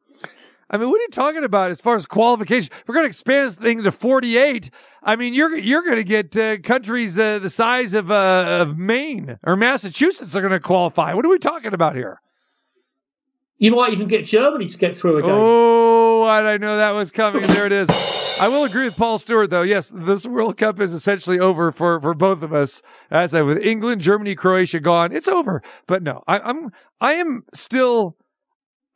I mean, what are you talking about as far as qualification? We're going to expand this thing to 48. I mean, you're you're going to get uh, countries uh, the size of uh, of Maine or Massachusetts are going to qualify. What are we talking about here? You might even get Germany to get through again. Oh, I know that was coming. there it is. I will agree with Paul Stewart, though. Yes, this World Cup is essentially over for, for both of us. As I with England, Germany, Croatia gone, it's over. But no, I, I'm I am still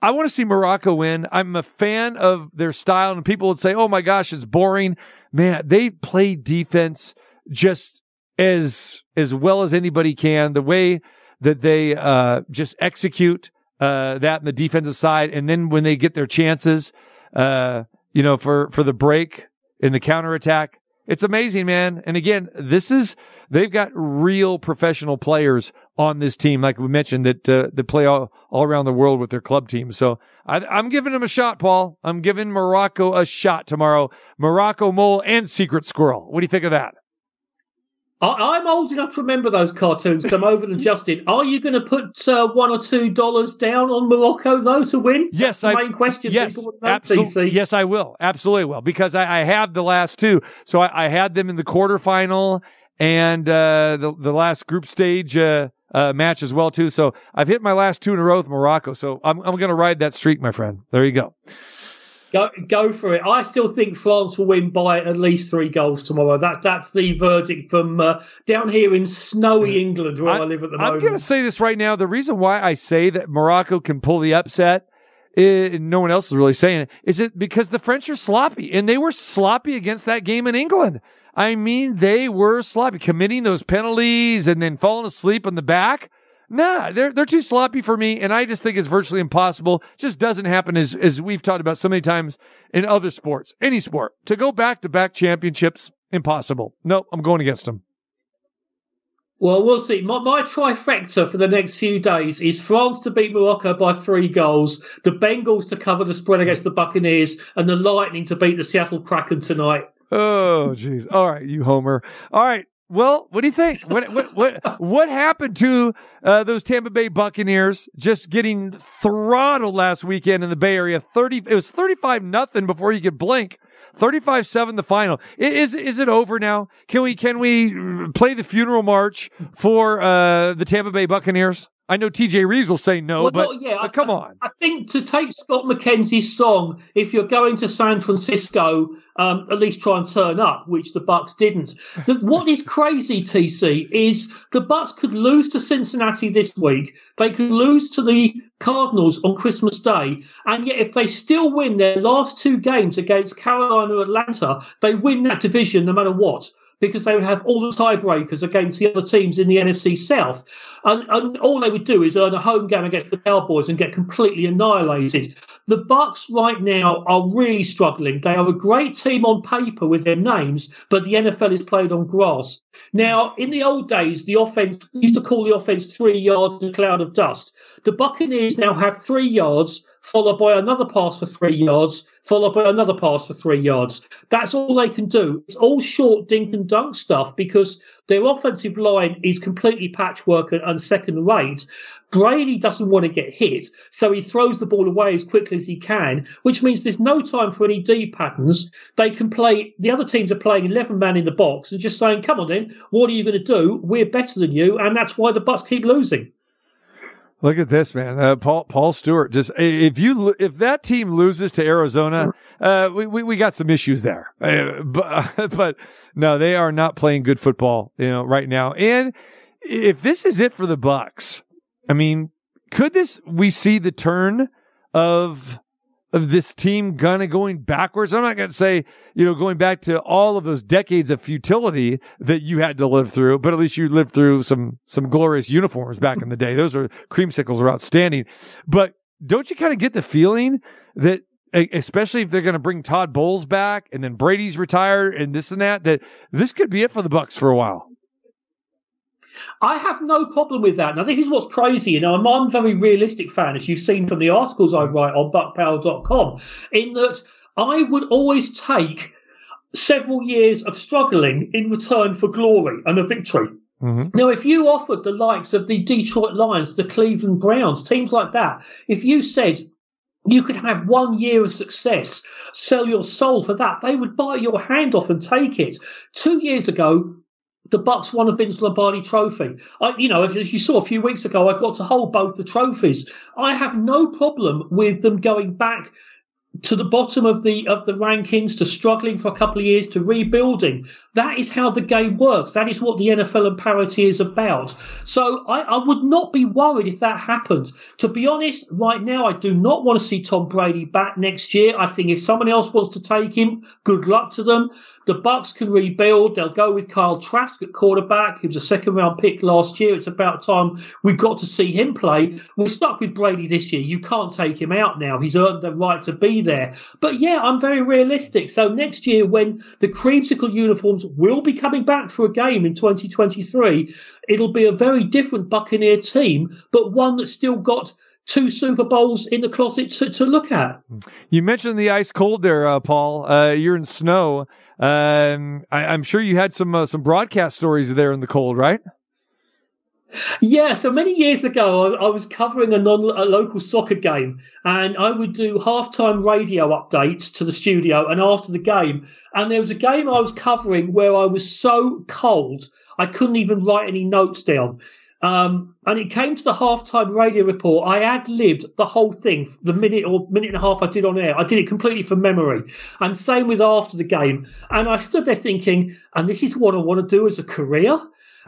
I want to see Morocco win. I'm a fan of their style, and people would say, "Oh my gosh, it's boring." Man, they play defense just as as well as anybody can. The way that they uh, just execute uh, that in the defensive side, and then when they get their chances, uh, you know, for for the break in the counterattack, it's amazing, man. And again, this is they've got real professional players on this team, like we mentioned, that uh, that play all, all around the world with their club teams. So I, am giving them a shot, Paul. I'm giving Morocco a shot tomorrow. Morocco Mole and Secret Squirrel. What do you think of that? I, I'm old enough to remember those cartoons. Come over and Justin. Are you going to put uh, one or two dollars down on Morocco though to win? Yes, That's the I main question. Yes, people would know, absolutely. Yes, I will. Absolutely will because I, I have the last two. So I, I had them in the quarterfinal and uh, the the last group stage uh, uh, match as well too. So I've hit my last two in a row with Morocco. So I'm I'm going to ride that streak, my friend. There you go. Go go for it. I still think France will win by at least three goals tomorrow. That's that's the verdict from uh, down here in snowy England where I, live at the moment. I'm going to say this right now. The reason why I say that Morocco can pull the upset, eh, no one else is really saying it, is it because the French are sloppy and they were sloppy against that game in England. I mean, they were sloppy, committing those penalties and then falling asleep on the back. Nah, they're they're too sloppy for me, and I just think it's virtually impossible. Just doesn't happen as as we've talked about so many times in other sports, any sport. To go back to back championships, impossible. Nope, I'm going against them. Well, we'll see. My, my trifecta for the next few days is France to beat Morocco by three goals, the Bengals to cover the spread against the Buccaneers, and the Lightning to beat the Seattle Kraken tonight. Oh, jeez. All right, you Homer. All right. Well, what do you think? What what what what happened to uh, those Tampa Bay Buccaneers just getting throttled last weekend in the Bay Area? Thirty. It was thirty-five nothing before you could blink. 35-7 the final. Is is it over now? Can we can we play the funeral march for uh, the Tampa Bay Buccaneers? I know TJ Reeves will say no, Well, but, no, yeah, but I- come on. I think to take Scott McKenzie's song, if you're going to San Francisco, um, at least try and turn up, which the Bucks didn't. The, what is crazy, TC, is the Bucks could lose to Cincinnati this week. They could lose to the Cardinals on Christmas Day, and yet if they still win their last two games against Carolina and Atlanta, they win that division no matter what because they would have all the tiebreakers against the other teams in the NFC South. And, and all they would do is earn a home game against the Cowboys and get completely annihilated. The Bucks right now are really struggling. They are a great team on paper with their names, but the NFL is played on grass. Now, in the old days, the offense used to call the offense three yards a cloud of dust. The Buccaneers now have three yards, followed by another pass for three yards, followed by another pass for three yards. That's all they can do. It's all short dink and dunk stuff because their offensive line is completely patchwork and, and second rate. Brady doesn't want to get hit, so he throws the ball away as quickly as he can, which means there's no time for any D patterns. They can play, the other teams are playing 11 man in the box and just saying, come on then, what are you going to do? We're better than you. And that's why the Bucks keep losing. Look at this, man. Uh, Paul Paul Stewart. Just if you if that team loses to Arizona, uh, we, we we got some issues there. Uh, but but no, they are not playing good football, you know, right now. And if this is it for the Bucks, I mean, could this we see the turn of of this team kind of going backwards? I'm not going to say you know going back to all of those decades of futility that you had to live through, but at least you lived through some some glorious uniforms back in the day. Those are creamsicles are outstanding. But don't you kind of get the feeling that especially if they're going to bring Todd Bowles back and then Brady's retired and this and that that this could be it for the Bucks for a while. I have no problem with that. Now, this is what's crazy. You know, I'm, I'm a very realistic fan, as you've seen from the articles I write on buckpower.com, in that I would always take several years of struggling in return for glory and a victory. Mm-hmm. Now, if you offered the likes of the Detroit Lions, the Cleveland Browns, teams like that, if you said you could have one year of success, sell your soul for that, they would buy your hand off and take it. Two years ago, the Bucks won a Vince Lombardi trophy. I, you know, as you saw a few weeks ago, I got to hold both the trophies. I have no problem with them going back to the bottom of the of the rankings, to struggling for a couple of years, to rebuilding. That is how the game works. That is what the NFL and parity is about. So I, I would not be worried if that happened. To be honest, right now I do not want to see Tom Brady back next year. I think if someone else wants to take him, good luck to them. The Bucks can rebuild. They'll go with Kyle Trask at quarterback. He was a second round pick last year. It's about time we got to see him play. We're stuck with Brady this year. You can't take him out now. He's earned the right to be there. But yeah, I'm very realistic. So next year, when the creamsicle uniforms will be coming back for a game in 2023, it'll be a very different Buccaneer team, but one that's still got two Super Bowls in the closet to, to look at. You mentioned the ice cold there, uh, Paul. Uh, you're in snow. Um, I, I'm sure you had some uh, some broadcast stories there in the cold, right? Yeah, so many years ago, I, I was covering a, non, a local soccer game, and I would do halftime radio updates to the studio and after the game. And there was a game I was covering where I was so cold I couldn't even write any notes down. Um, and it came to the halftime radio report. I ad libbed the whole thing, the minute or minute and a half I did on air. I did it completely from memory. And same with after the game. And I stood there thinking, and this is what I want to do as a career.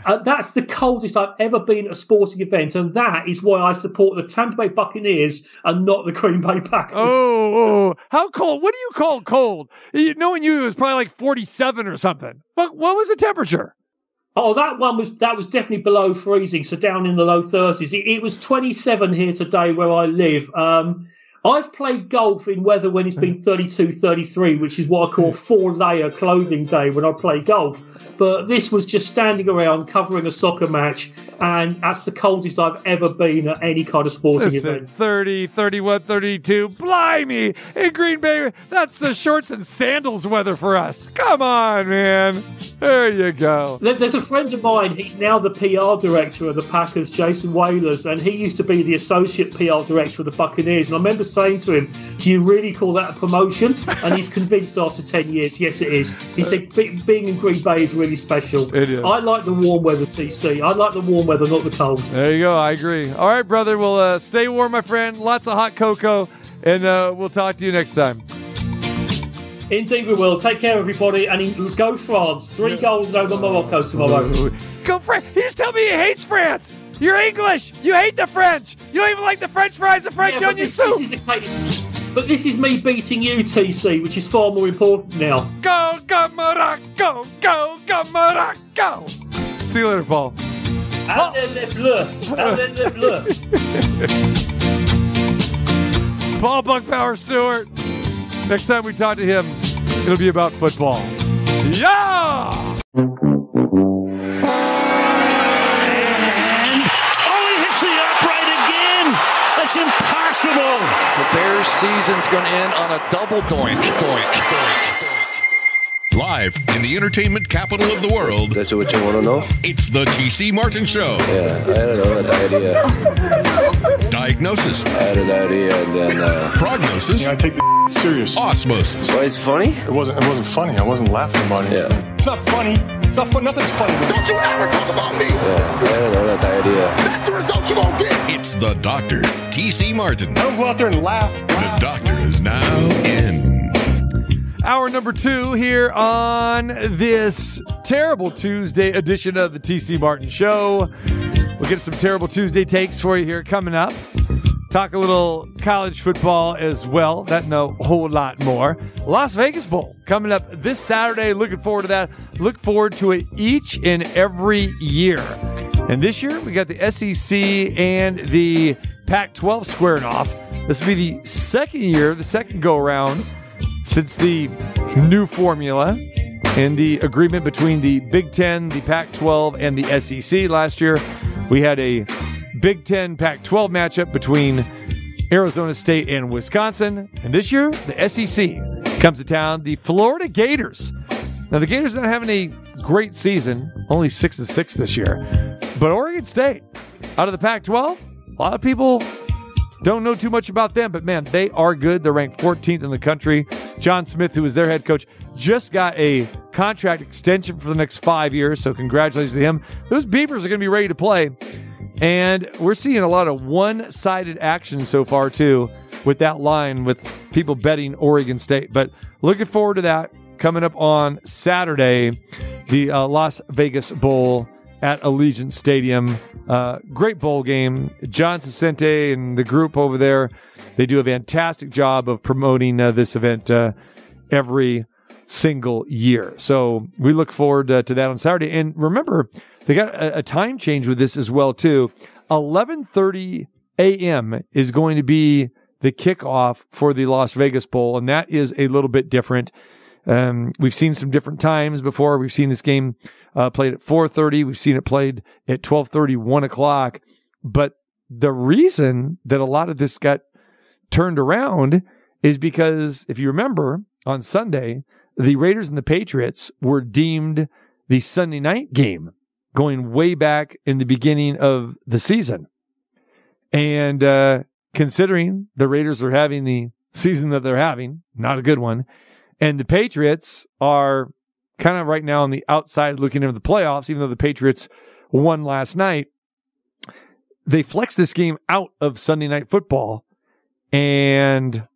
Uh, that's the coldest I've ever been at a sporting event, and that is why I support the Tampa Bay Buccaneers and not the Green Bay Packers. Oh, oh, how cold? What do you call cold? You, knowing you, it was probably like 47 or something. What, what was the temperature? Oh, that one was that was definitely below freezing, so down in the low thirties. It, it was twenty seven here today where I live. Um, I've played golf in weather when it's been hmm. 32, 33, which is what I call hmm. four layer clothing day when I play golf. But this was just standing around covering a soccer match, and that's the coldest I've ever been at any kind of sporting Listen, event. 30, 31, 32. Blimey! In Green Bay, that's the shorts and sandals weather for us. Come on, man. There you go. There's a friend of mine, he's now the PR director of the Packers, Jason Wahlers, and he used to be the associate PR director of the Buccaneers. And I remember saying to him, Do you really call that a promotion? And he's convinced after 10 years, yes, it is. He said, "Be- Being in Green Bay is really special. It is. I like the warm weather, TC. I like the warm weather, not the cold. There you go. I agree. All right, brother. Well, uh, stay warm, my friend. Lots of hot cocoa, and uh, we'll talk to you next time. Indeed, we will. Take care, everybody, and go France. Three goals over Morocco tomorrow. Go France. He just tell me he hates France. You're English. You hate the French. You don't even like the French fries, the French Yeah, onion this, soup. this is a case- but this is me beating you, TC, which is far more important now. Go, go, Morocco. Go, go, Morocco. See you later, Paul. Allez les bleus! Allez les bleus! Paul Buckpower Stewart. Next time we talk to him, it'll be about football. Yeah! Season's going to end on a double doink, doink, doink. Live in the entertainment capital of the world. That's what you want to know? It's the TC Martin Show. Yeah, I don't know, a diarrhea. Diagnosis. I had a diarrhea and then, uh... Prognosis. I take the serious. Osmosis. Why, it's funny? It wasn't, it wasn't funny. I wasn't laughing about it. Yeah. It's not funny. It's not fun. Nothing's funny. Don't you ever talk about me. Yeah, I don't know, a diarrhea. That's the result you gonna get. It's the doctor, TC Martin. I don't go out there and laugh. The doctor is now in. Hour number two here on this terrible Tuesday edition of the TC Martin Show. We'll get some terrible Tuesday takes for you here coming up. Talk a little college football as well. That and a whole lot more. Las Vegas Bowl coming up this Saturday. Looking forward to that. Look forward to it each and every year. And this year we got the SEC and the Pac 12 squaring off. This will be the second year, the second go around since the new formula and the agreement between the Big Ten, the Pac 12, and the SEC last year. We had a Big Ten Pac 12 matchup between Arizona State and Wisconsin. And this year, the SEC comes to town, the Florida Gators. Now, the Gators not having a great season, only 6 and 6 this year. But Oregon State, out of the Pac 12, a lot of people don't know too much about them, but man, they are good. They're ranked 14th in the country. John Smith, who is their head coach, just got a contract extension for the next five years. So congratulations to him. Those Beavers are going to be ready to play. And we're seeing a lot of one sided action so far, too, with that line with people betting Oregon State. But looking forward to that coming up on Saturday, the uh, Las Vegas Bowl at Allegiant Stadium. Uh, great bowl game. John Saccenti and the group over there, they do a fantastic job of promoting uh, this event uh, every single year. So we look forward uh, to that on Saturday. And remember, they got a, a time change with this as well too. 11:30 a.m. is going to be the kickoff for the Las Vegas Bowl, and that is a little bit different. Um, we've seen some different times before. We've seen this game uh, played at 4:30. We've seen it played at 12:30, 1 o'clock. But the reason that a lot of this got turned around is because if you remember on Sunday, the Raiders and the Patriots were deemed the Sunday night game going way back in the beginning of the season. And uh, considering the Raiders are having the season that they're having, not a good one, and the Patriots are kind of right now on the outside looking into the playoffs, even though the Patriots won last night. They flexed this game out of Sunday night football and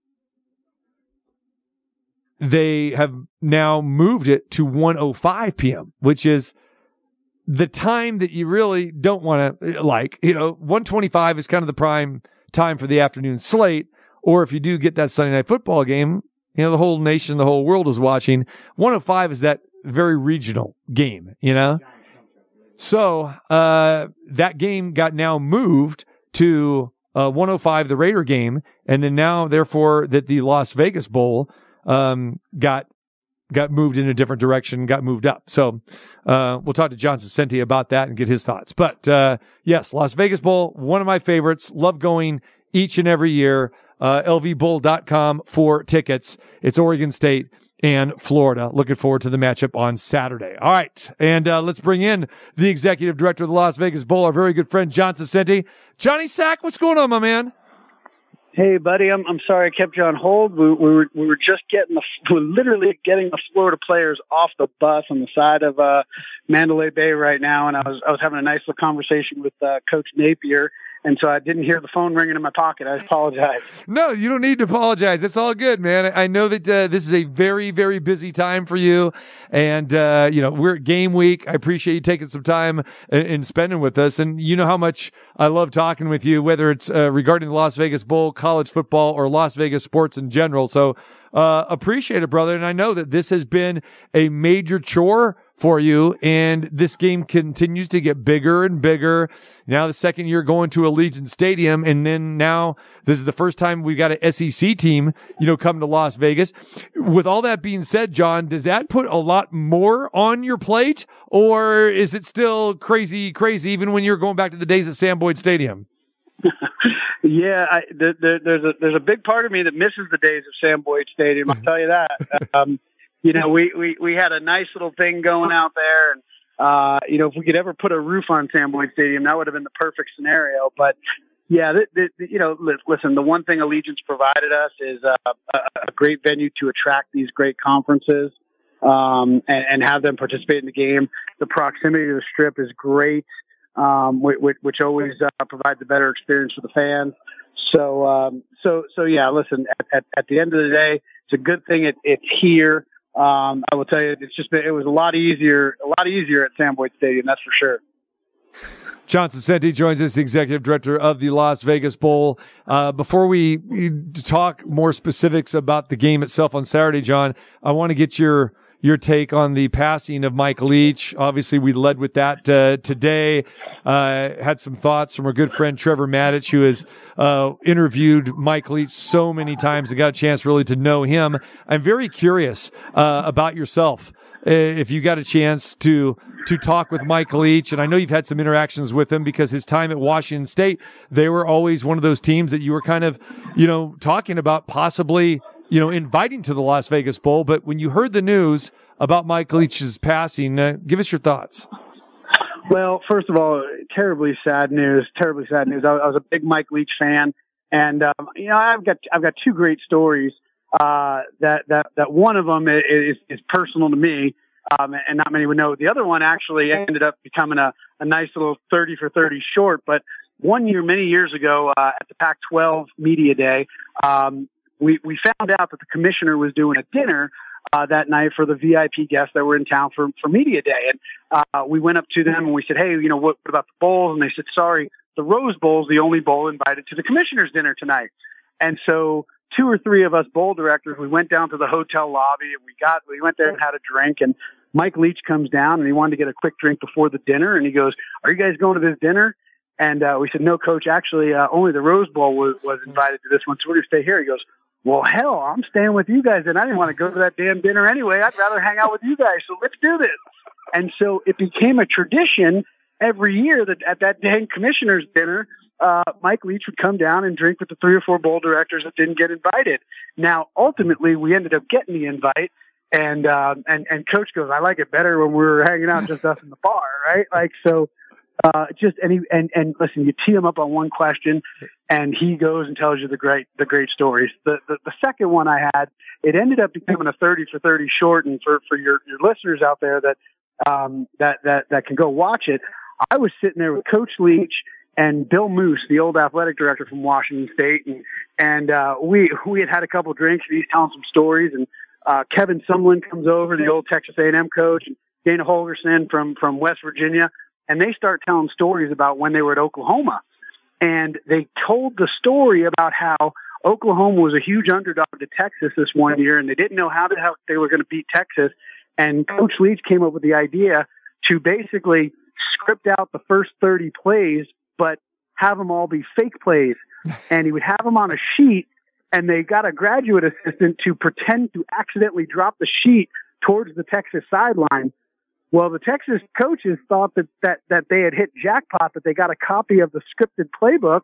they have now moved it to 105 p.m., which is the time that you really don't want to like. You know, 125 is kind of the prime time for the afternoon slate. Or if you do get that Sunday night football game, you know, the whole nation, the whole world is watching. 105 is that very regional game, you know? So, uh, that game got now moved to, uh, 105, the Raider game. And then now, therefore, that the Las Vegas Bowl, um, got got moved in a different direction, got moved up. So uh, we'll talk to John Saccenti about that and get his thoughts. But uh, yes, Las Vegas Bowl, one of my favorites. Love going each and every year. Uh, lvbowl.com for tickets. It's Oregon State and Florida. Looking forward to the matchup on Saturday. All right. And uh, let's bring in the executive director of the Las Vegas Bowl, our very good friend, John Saccenti. Johnny Sack, what's going on, my man? Hey, buddy, I'm I'm sorry I kept you on hold. We, we were we were just getting the we're literally getting the Florida players off the bus on the side of uh, Mandalay Bay right now, and I was I was having a nice little conversation with uh, Coach Napier, and so I didn't hear the phone ringing in my pocket. I apologize. No, you don't need to apologize. It's all good, man. I know that uh, this is a very, very busy time for you, and uh, you know we're at game week. I appreciate you taking some time and, and, spending with us, and you know how much I love talking with you, whether it's uh, regarding the Las Vegas Bowl, college football, or Las Vegas sports in general. So uh, appreciate it, brother. And I know that this has been a major chore for you. And this game continues to get bigger and bigger. Now the second year going to Allegiant Stadium. And then now this is the first time we've got an SEC team, you know, come to Las Vegas. With all that being said, John, does that put a lot more on your plate or is it still crazy, crazy even when you're going back to the days at Sam Boyd Stadium? yeah, I, there, there, there's a there's a big part of me that misses the days of Sam Boyd Stadium. I'll tell you that. Um, you know, we, we, we had a nice little thing going out there. And, uh, you know, if we could ever put a roof on Sam Boyd Stadium, that would have been the perfect scenario. But yeah, the, the, you know, listen, the one thing Allegiant provided us is uh, a, a great venue to attract these great conferences. Um, and, and have them participate in the game. The proximity to the strip is great, um, which, which always uh, provides a better experience for the fans. So, um, so, so yeah, listen, at, at, at, the end of the day, it's a good thing it, it's here. Um, I will tell you, it's just been, it was a lot easier, a lot easier at Sam Boyd Stadium. That's for sure. John Saccenti joins us, executive director of the Las Vegas Bowl. Uh, before we talk more specifics about the game itself on Saturday, John, I want to get your your take on the passing of Mike Leach. Obviously, we led with that uh, today. Uh, had some thoughts from our good friend Trevor Matich, who has uh, interviewed Mike Leach so many times and got a chance really to know him. I'm very curious uh, about yourself. Uh, if you got a chance to to talk with Mike Leach, and I know you've had some interactions with him because his time at Washington State, they were always one of those teams that you were kind of, you know, talking about possibly you know, inviting to the Las Vegas Bowl. But when you heard the news about Mike Leach's passing, uh, give us your thoughts. Well, first of all, terribly sad news. Terribly sad news. I, I was a big Mike Leach fan, and um, you know, I've got I've got two great stories. Uh, that that that one of them is is personal to me, um, and not many would know. The other one actually ended up becoming a, a nice little thirty for thirty short. But one year, many years ago, uh, at the Pac-12 Media Day, um, we, we found out that the commissioner was doing a dinner uh, that night for the VIP guests that were in town for, for media day. And uh, we went up to them and we said, hey, you know, what, what about the bowls? And they said, sorry, the Rose Bowl is the only bowl invited to the commissioner's dinner tonight. And so two or three of us bowl directors, we went down to the hotel lobby and we got, we went there and had a drink and Mike Leach comes down and he wanted to get a quick drink before the dinner. And he goes, are you guys going to this dinner? And uh, we said, no, coach, actually, uh, only the Rose Bowl was, was invited to this one. So we're going to stay here. He goes, well, hell, I'm staying with you guys, and I didn't want to go to that damn dinner anyway. I'd rather hang out with you guys. So let's do this. And so it became a tradition every year that at that dang commissioner's dinner, uh, Mike Leach would come down and drink with the three or four bowl directors that didn't get invited. Now, ultimately, we ended up getting the invite, and uh, and and Coach goes, "I like it better when we were hanging out just us in the bar, right?" Like so. Uh, just and and and listen, you tee him up on one question, and he goes and tells you the great the great stories. The, the the second one I had, it ended up becoming a thirty for thirty short, and for for your your listeners out there that um that that that can go watch it, I was sitting there with Coach Leach and Bill Moos, the old athletic director from Washington State, and and uh, we we had had a couple drinks, and he's telling some stories, and uh, Kevin Sumlin comes over, the old Texas A&M coach, and Dana Holgorsen from from West Virginia, and they start telling stories about when they were at Oklahoma, and they told the story about how Oklahoma was a huge underdog to Texas this one year, and they didn't know how the hell they were going to beat Texas, and Coach Leach came up with the idea to basically script out the first 30 plays, but have them all be fake plays. And he would have them on a sheet and they got a graduate assistant to pretend to accidentally drop the sheet towards the Texas sideline. Well, the Texas coaches thought that, that, that they had hit jackpot, that they got a copy of the scripted playbook.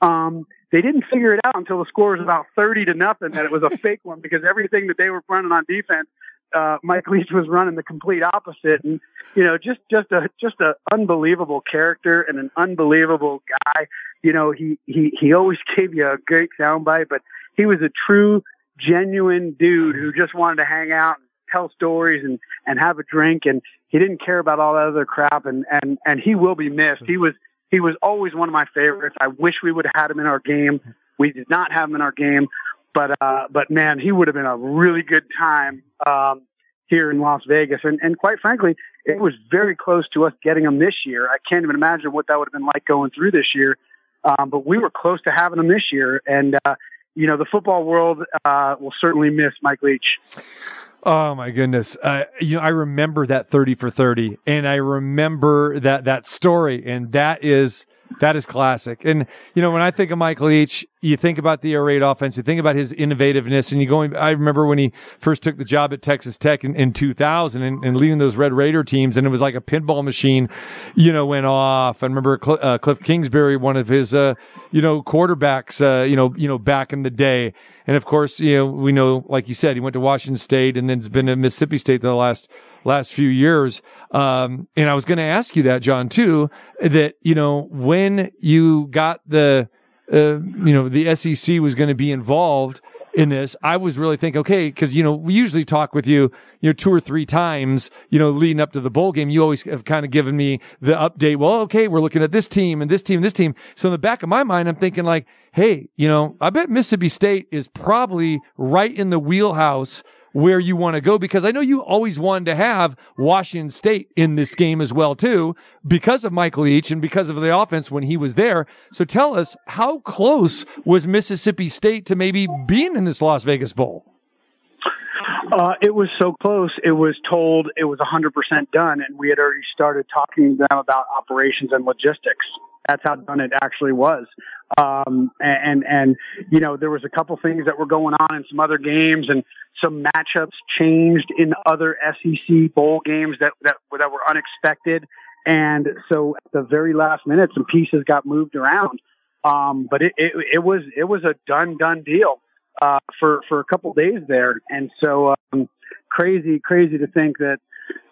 Um, they didn't figure it out until the score was about 30 to nothing that it was a fake one because everything that they were running on defense uh, Mike Leach was running the complete opposite, and you know, just just a just a unbelievable character and an unbelievable guy. You know, he he he always gave you a great soundbite, but he was a true, genuine dude who just wanted to hang out and tell stories and and have a drink, and he didn't care about all that other crap, and and and he will be missed. He was he was always one of my favorites. I wish we would have had him in our game. We did not have him in our game, but uh, but man, he would have been a really good time um, here in Las Vegas. And and quite frankly, it was very close to us getting him this year. I can't even imagine what that would have been like going through this year. Um, but we were close to having him this year, and uh, you know the football world uh, will certainly miss Mike Leach. Oh my goodness. Uh, you know, I remember that 30 for 30 and I remember that, that story and that is, that is classic. And, you know, when I think of Mike Leach, you think about the air raid offense, you think about his innovativeness and you going, I remember when he first took the job at Texas Tech in, in 2000 and, and leading those Red Raider teams and it was like a pinball machine, you know, went off. I remember Cl- uh, Cliff Kingsbury, one of his, uh, you know, quarterbacks, uh, you know, you know, back in the day. And of course, you know, we know, like you said, he went to Washington State and then it's been at Mississippi State the last, last few years. Um, and I was going to ask you that, John, too, that, you know, when you got the, uh, you know, the SEC was going to be involved in this, I was really thinking, okay, because, you know, we usually talk with you, you know, two or three times, you know, leading up to the bowl game. You always have kind of given me the update. Well, okay, we're looking at this team and this team, and this team. So in the back of my mind, I'm thinking like, hey, you know, I bet Mississippi State is probably right in the wheelhouse where you want to go because I know you always wanted to have Washington State in this game as well too because of Michael Leach and because of the offense when he was there. So tell us how close was Mississippi State to maybe being in this Las Vegas Bowl? Uh, it was so close. It was told it was 100% done, and we had already started talking to them about operations and logistics. That's how done it actually was. Um, and, and, you know, there was a couple things that were going on in some other games and some matchups changed in other SEC bowl games that, that, that were unexpected. And so at the very last minute, some pieces got moved around. Um, but it, it, it was, it was a done, done deal, uh, for, for a couple days there. And so, um, crazy, crazy to think that,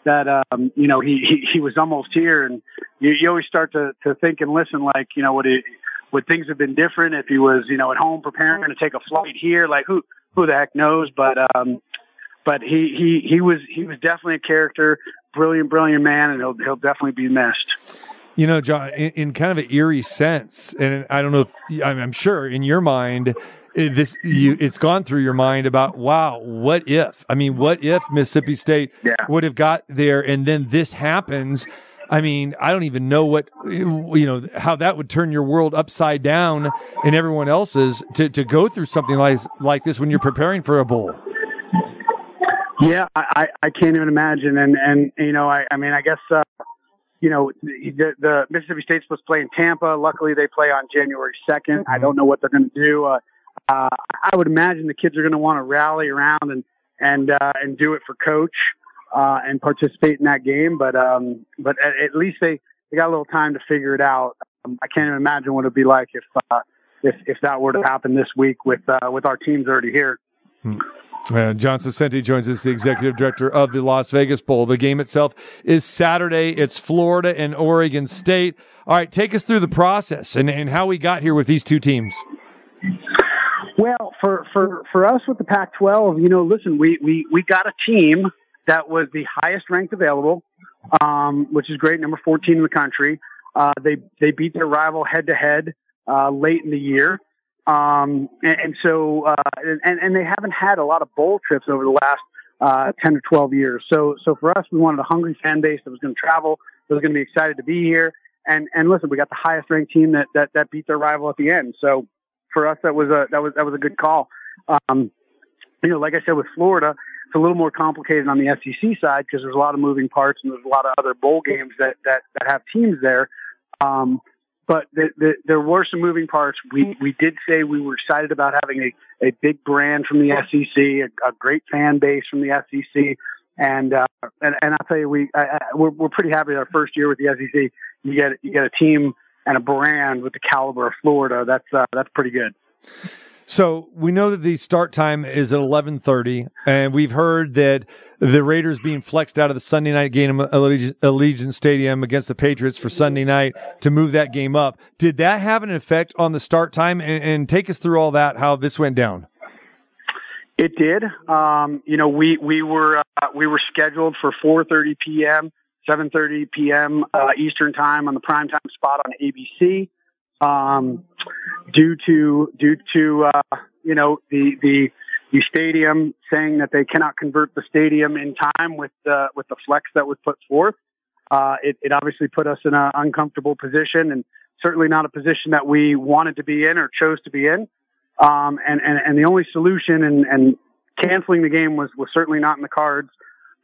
that um, you know he, he he was almost here, and you, you always start to to think and listen like you know would it would things have been different if he was you know at home preparing to take a flight here? Like who who the heck knows? But um but he he he was he was definitely a character brilliant brilliant man and he'll he'll definitely be missed. You know, John, in, in, kind of an eerie sense, and I don't know if I'm sure in your mind, this you it's gone through your mind about wow what if i mean what if mississippi state yeah. would have got there and then this happens i mean i don't even know what you know how that would turn your world upside down and everyone else's to, to go through something like like this when you're preparing for a bowl yeah i i can't even imagine and and you know i i mean i guess uh you know, the, the Mississippi State's supposed to play in Tampa. Luckily, they play on January 2nd. I don't know what they're going to do. Uh, uh, I would imagine the kids are going to want to rally around and and uh, and do it for coach uh, and participate in that game. But um, but at, at least they they got a little time to figure it out. um, I can't even imagine what it'd be like if uh, if if that were to happen this week with uh, with our teams already here. Uh, John Saccenti joins us, the executive director of the Las Vegas Bowl. The game itself is Saturday. It's Florida and Oregon State. All right, take us through the process and, and how we got here with these two teams. Well, for for for us with the Pac-12, you know, listen, we we we got a team that was the highest ranked available, um, which is great, number 14 in the country. Uh, they they beat their rival head to head late in the year, um, and, and so uh, and and they haven't had a lot of bowl trips over the last uh, 10 to 12 years. So so for us, we wanted a hungry fan base that was going to travel, that was going to be excited to be here. And and listen, we got the highest ranked team that that that beat their rival at the end. So for us, that was a that was that was a good call. Um, you know, like I said with Florida, it's a little more complicated on the SEC side because there's a lot of moving parts and there's a lot of other bowl games that that that have teams there. Um, but the, the, there were some moving parts. We we did say we were excited about having a, a big brand from the SEC, a, a great fan base from the SEC, and uh, and, and I'll tell you, we I, I, we're we're pretty happy our first year with the SEC. You get you get a team and a brand with the caliber of Florida. That's uh, that's pretty good. So we know that the start time is at 11:30 and we've heard that the Raiders being flexed out of the Sunday night game at Allegiant, Allegiant Stadium against the Patriots for Sunday night to move that game up. Did that have an effect on the start time and, and take us through all that how this went down? It did. Um, you know, we we were uh, we were scheduled for 4:30 p.m., 7:30 p.m. Uh, Eastern time on the primetime spot on ABC. Um, due to due to uh, you know the the the stadium saying that they cannot convert the stadium in time with the with the flex that was put forth, uh, it, it obviously put us in an uncomfortable position and certainly not a position that we wanted to be in or chose to be in. Um, and, and, and the only solution and, and canceling the game was, was certainly not in the cards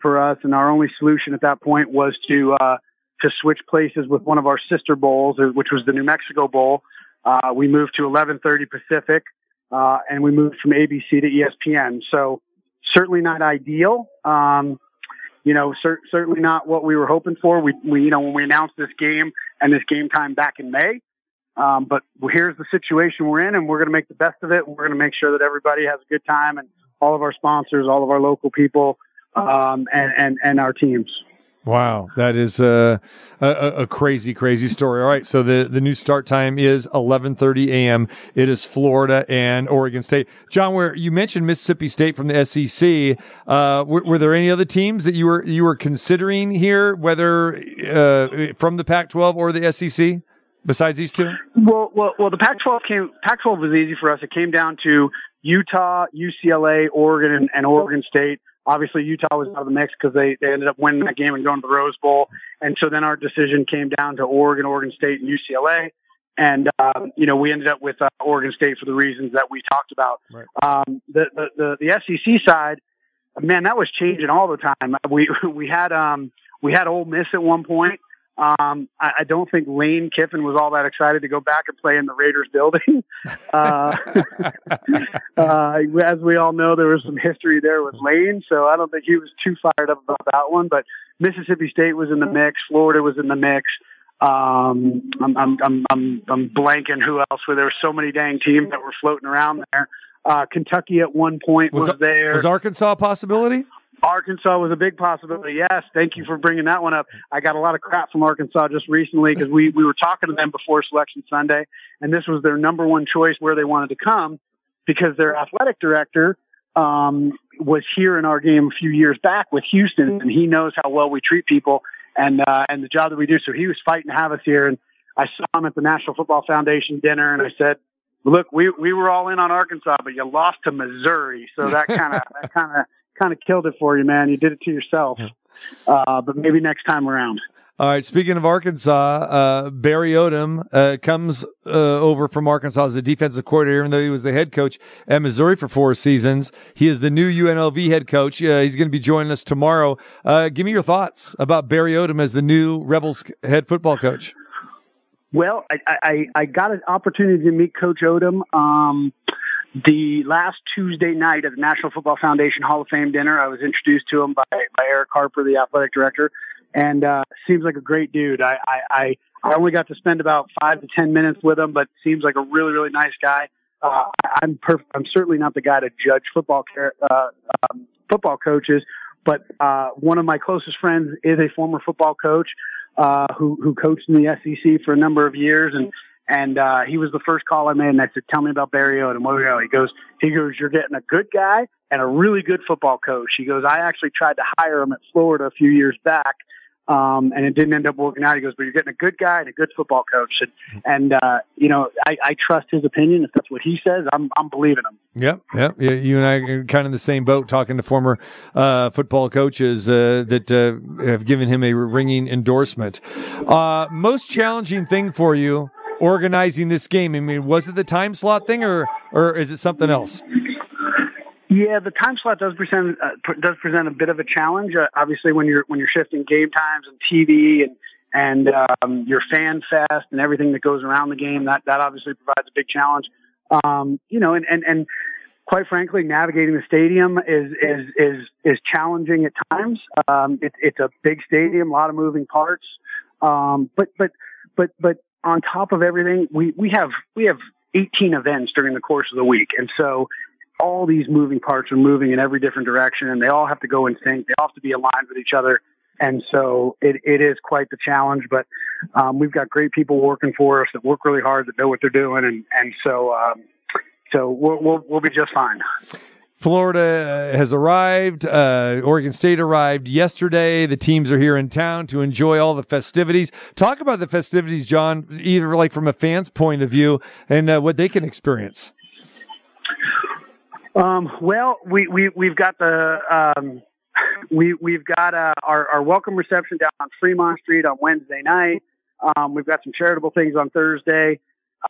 for us. And our only solution at that point was to, uh, to switch places with one of our sister bowls, uh, which was the New Mexico Bowl. Uh, we moved to 1130 Pacific, uh, and we moved from ABC to ESPN. So certainly not ideal. Um, you know, cer- certainly not what we were hoping for. We, we, you know, when we announced this game and this game time back in May, um, but here's the situation we're in, and we're going to make the best of it. And we're going to make sure that everybody has a good time, and all of our sponsors, all of our local people, um, and, and and our teams. Wow, that is a, a, a crazy, crazy story. All right, so the, the new start time is 11:30 a.m. It is Florida and Oregon State. John, where you mentioned Mississippi State from the SEC, uh, were, were, there any other teams that you were you were considering here, whether uh, from the Pac-12 or the SEC? Besides these two? Well, well, well. The Pac-12 came. Pac-12 was easy for us. It came down to Utah, UCLA, Oregon, and, and Oregon State. Obviously, Utah was out of the mix because they, they ended up winning that game and going to the Rose Bowl. And so then our decision came down to Oregon, Oregon State, and UCLA. And um, you know, we ended up with uh, Oregon State for the reasons that we talked about. Right. Um, the, the the the SEC side, man, that was changing all the time. We we had um we had Ole Miss at one point. Um, I, I, don't think Lane Kiffin was all that excited to go back and play in the Raiders building. Uh, uh, as we all know, there was some history there with Lane, so I don't think he was too fired up about that one. But Mississippi State was in the mix, Florida was in the mix. Um, I'm, I'm, I'm, I'm, I'm blanking who else. Where there were so many dang teams that were floating around there. Uh, Kentucky at one point was, was there. Was Arkansas a possibility? Arkansas was a big possibility. Yes, thank you for bringing that one up. I got a lot of crap from Arkansas just recently because we we were talking to them before Selection Sunday, and this was their number one choice where they wanted to come because their athletic director um, was here in our game a few years back with Houston, and he knows how well we treat people and uh, and the job that we do. So he was fighting to have us here, and I saw him at the National Football Foundation dinner, and I said, "Look, we we were all in on Arkansas, but you lost to Missouri, so that kind of that kind of." Kind of killed it for you, man. You did it to yourself. Uh, but maybe next time around. All right. Speaking of Arkansas, uh, Barry Odom uh, comes uh, over from Arkansas as a defensive coordinator, even though he was the head coach at Missouri for four seasons. He is the new UNLV head coach. Uh, he's going to be joining us tomorrow. Uh, give me your thoughts about Barry Odom as the new Rebels head football coach. Well, I, I, I got an opportunity to meet Coach Odom. Um, the last Tuesday night at the National Football Foundation Hall of Fame dinner, I was introduced to him by, by Erick Harper, the athletic director, and uh, seems like a great dude. I, I, I only got to spend about five to ten minutes with him, but seems like a really really nice guy. Uh, I'm perf- I'm certainly not the guy to judge football care, uh, um, football coaches, but uh, one of my closest friends is a former football coach uh, who who coached in the SEC for a number of years, and and uh, he was the first call I made, and I said, "Tell me about Barry Odom." He goes, he goes, "You're getting a good guy and a really good football coach." He goes, "I actually tried to hire him at Florida a few years back." Um, and it didn't end up working out. He goes, but you're getting a good guy and a good football coach. And, and uh, you know, I, I trust his opinion. If that's what he says, I'm, I'm believing him. Yep, yep. Yeah, you and I are kind of in the same boat, talking to former uh, football coaches uh, that uh, have given him a ringing endorsement. Uh, most challenging thing for you organizing this game? I mean, was it the time slot thing, or or is it something else? Yeah, the time slot does present uh, does present a bit of a challenge. Uh, obviously, when you're when you're shifting game times and TV and and um, your fan fest and everything that goes around the game, that that obviously provides a big challenge. Um, you know, and and and quite frankly, navigating the stadium is is is is challenging at times. Um, it, it's a big stadium, a lot of moving parts. Um, but but but but on top of everything, we we have we have 18 events during the course of the week, and so all these moving parts are moving in every different direction, and they all have to go in sync. They all have to be aligned with each other. And so it, it is quite the challenge, but um, we've got great people working for us that work really hard, that know what they're doing, and and so um, so we'll, we'll we'll be just fine. Florida has arrived. Uh, Oregon State arrived yesterday. The teams are here in town to enjoy all the festivities. Talk about the festivities, John, either like from a fan's point of view and uh, what they can experience. Um, well, we, we, we've got the, um, we, we've got, uh, our, our welcome reception down on Fremont Street on Wednesday night. Um, we've got some charitable things on Thursday.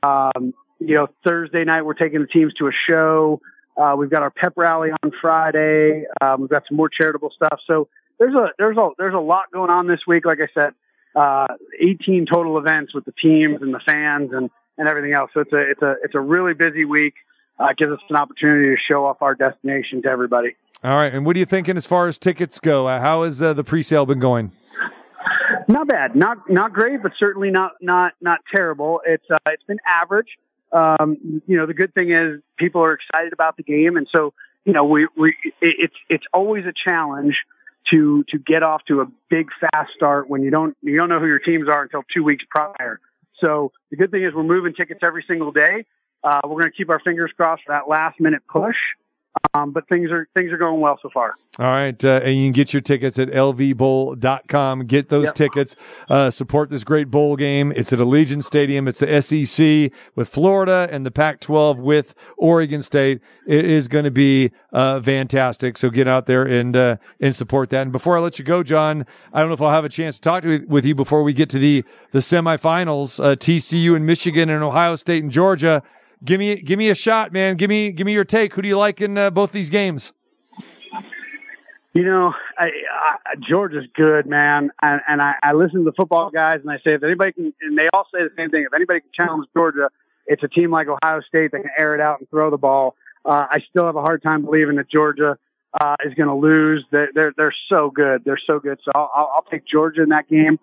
Um, you know, Thursday night, we're taking the teams to a show. Uh, we've got our pep rally on Friday. Um, we've got some more charitable stuff. So there's a, there's a, there's a lot going on this week. Like I said, uh, 18 total events with the teams and the fans and, and everything else. So it's a, it's a, it's a really busy week uh, gives us an opportunity to show off our destination to everybody. All right. And what are you thinking as far as tickets go? Uh, how has uh, the pre-sale been going? Not bad, not not great, but certainly not not not terrible. It's uh, it's been average. Um, you know, the good thing is people are excited about the game, and so you know we we it, it's it's always a challenge to to get off to a big fast start when you don't you don't know who your teams are until two weeks prior. So the good thing is we're moving tickets every single day. Uh, we're going to keep our fingers crossed for that last minute push. Um, but things are things are going well so far. All right, uh, and you can get your tickets at lvbowl.com. Get those Yep. tickets. Uh, support this great bowl game. It's at Allegiant Stadium. It's the SEC with Florida and the Pac-12 with Oregon State. It is going to be uh, fantastic. So get out there and uh, and support that. And before I let you go, John, I don't know if I'll have a chance to talk to with you before we get to the the semifinals. Uh, TCU and Michigan and Ohio State and Georgia. Give me give me a shot, man. Give me give me your take. Who do you like in uh, both these games? You know, I, I, Georgia's good, man, and, and I, I listen to the football guys, and I say if anybody can, and they all say the same thing. If anybody can challenge Georgia, it's a team like Ohio State that can air it out and throw the ball. Uh, I still have a hard time believing that Georgia uh, is going to lose. They're, they're they're so good. They're so good. So I'll, I'll, I'll take Georgia in that game.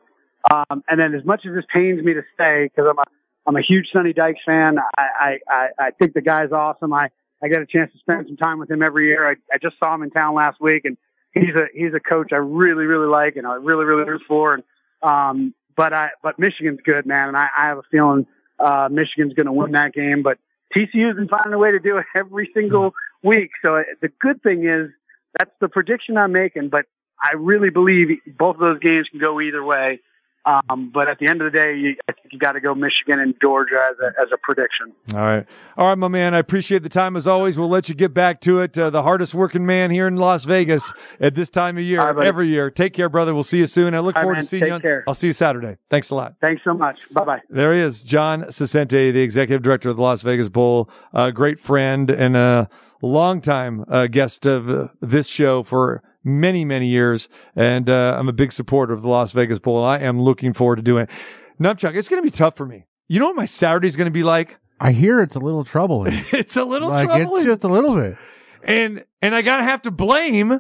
Um, and then, as much as this pains me to say, because I'm a I'm a huge Sonny Dykes fan. I, I, I, think the guy's awesome. I, I get a chance to spend some time with him every year. I, I just saw him in town last week and he's a, he's a coach I really, really like and I really, really root for. And, um, but I, but Michigan's good, man. And I, I have a feeling, uh, Michigan's going to win that game, but TCU's been finding a way to do it every single week. So uh, the good thing is that's the prediction I'm making, but I really believe both of those games can go either way. Um, but at the end of the day, you, I think you got to go Michigan and Georgia as a, as a prediction. All right. All right, my man. I appreciate the time as always. We'll let you get back to it. Uh, the hardest working man here in Las Vegas at this time of year, right, every year. Take care, brother. We'll see you soon. I look All forward man. to seeing you. On, care. I'll see you Saturday. Thanks a lot. Thanks so much. Bye bye. There he is, John Saccenti, the executive director of the Las Vegas Bowl, a great friend and a longtime uh, guest of uh, this show for many, many years. And uh, I'm a big supporter of the Las Vegas Bowl. and I am looking forward to doing it. Numchuck, it's going to be tough for me. You know what my Saturday's going to be like? I hear it's a little troubling. it's a little like troubling. it's just a little bit. and and I gotta have to blame.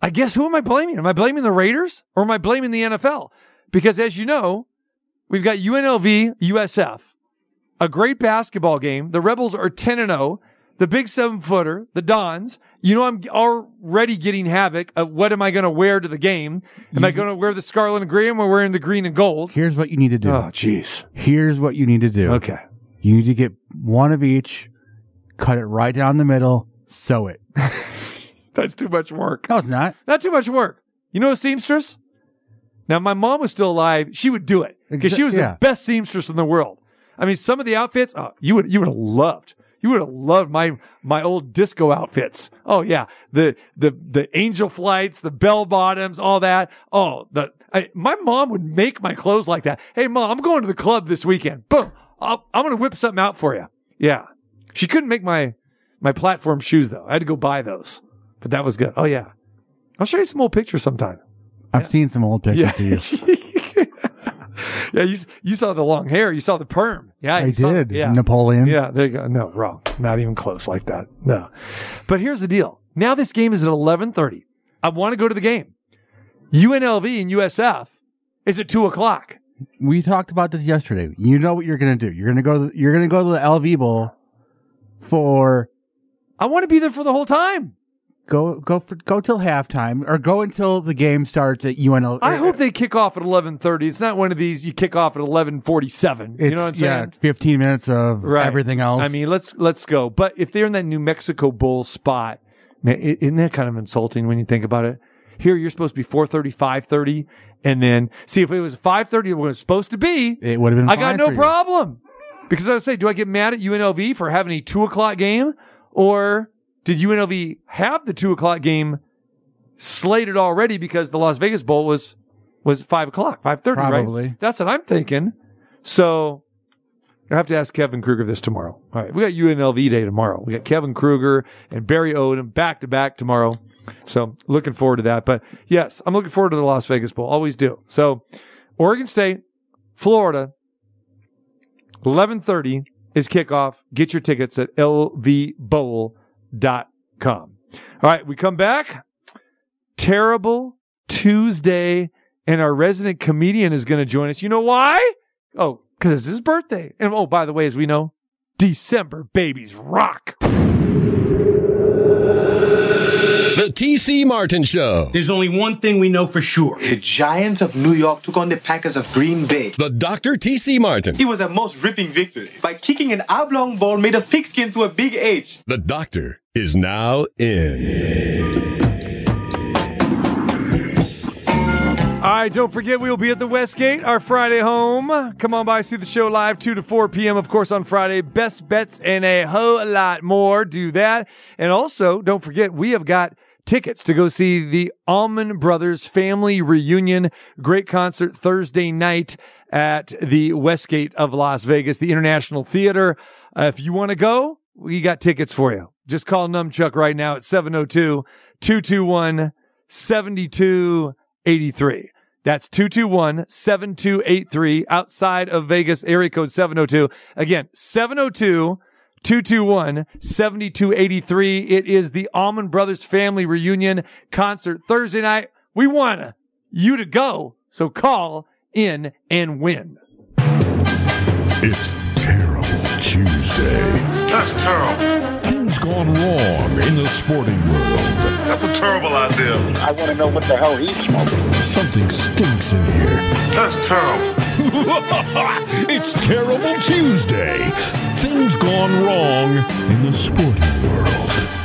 I guess who am I blaming? Am I blaming the Raiders or am I blaming the NFL? Because as you know, we've got UNLV, USF, a great basketball game. The Rebels are 10 and 0. The big seven footer, the Dons. You know, I'm already getting havoc of what am I going to wear to the game? Am I going to wear the scarlet and green? Or am I wearing the green and gold? Here's what you need to do. Oh, jeez. Here's what you need to do. Okay. You need to get one of each, cut it right down the middle, sew it. That's too much work. No, it's not. Not too much work. You know a seamstress? Now, if my mom was still alive, she would do it because she was yeah. the best seamstress in the world. I mean, some of the outfits, oh, you would you would have loved. You would have loved my my old disco outfits. Oh yeah, the the the angel flights, the bell bottoms, all that. Oh, the I, my mom would make my clothes like that. Hey, mom, I'm going to the club this weekend. Boom, I'll, I'm going to whip something out for you. Yeah, she couldn't make my my platform shoes though. I had to go buy those, but that was good. Oh yeah, I'll show you some old pictures sometime. I've seen some old pictures Yeah. of you. Yeah, you you saw the long hair, you saw the perm. Yeah, I you saw- did. yeah, Napoleon. Yeah, there you go. No, wrong. Not even close like that. No. But here's the deal. Now this game is at 11:30. I want to go to the game. UNLV and USF is at two o'clock. We talked about this yesterday. You know what you're going to do. You're going to go. You're going to go to the LV Bowl for I want to be there for the whole time. Go go for go till halftime or go until the game starts at UNLV. I hope they kick off at 11:30. It's not one of these you kick off at 11:47. You know what I'm saying? yeah, 15 minutes of Right. everything else. I mean, let's let's go. But if they're in that New Mexico Bowl spot, man, isn't that kind of insulting when you think about it? Here, you're supposed to be 4:30, 5:30, and then see if it was 5:30 when it was supposed to be. it would have been. I got no problem because I would say, do I get mad at UNLV for having a two o'clock game, or did UNLV have the two o'clock game slated already because the Las Vegas Bowl was was five o'clock, five thirty, right? Probably. That's what I'm thinking. So I have to ask Kevin Kruger this tomorrow. All right, we got UNLV day tomorrow. We got Kevin Kruger and Barry Odom back to back tomorrow. So looking forward to that. But yes, I'm looking forward to the Las Vegas Bowl. Always do. So Oregon State, Florida, 11:30 is kickoff. Get your tickets at lvbowl.com. All right, we come back. Terrible Tuesday, and our resident comedian is going to join us. You know why? Oh, because it's his birthday. And oh, by the way, as we know, December babies rock. TC Martin Show. There's only one thing we know for sure. The Giants of New York took on the Packers of Green Bay. The Dr. TC Martin. It was a most ripping victory by kicking an oblong ball made of pigskin to a big H. The doctor is now in. All right, don't forget we will be at the Westgate, our Friday home. Come on by, see the show live 2 to 4 p.m. Of course on Friday. Best bets and a whole lot more. Do that. And also, don't forget we have got tickets to go see the Allman Brothers Family Reunion. Great concert Thursday night at the Westgate of Las Vegas, the International Theater. Uh, if you want to go, we got tickets for you. Just call Numchuck right now at 702 221 7283. That's 221 7283 outside of Vegas, area code 702. Again, 702 221 7283. It is the Allman Brothers Family Reunion concert Thursday night. We want you to go, so call in and win. It's Terrible Tuesday. That's terrible. Things gone wrong in the sporting world. That's a terrible idea. I want to know what the hell he's smoking. Something stinks in here. That's terrible. it's Terrible Tuesday. Things gone wrong in the sporting world.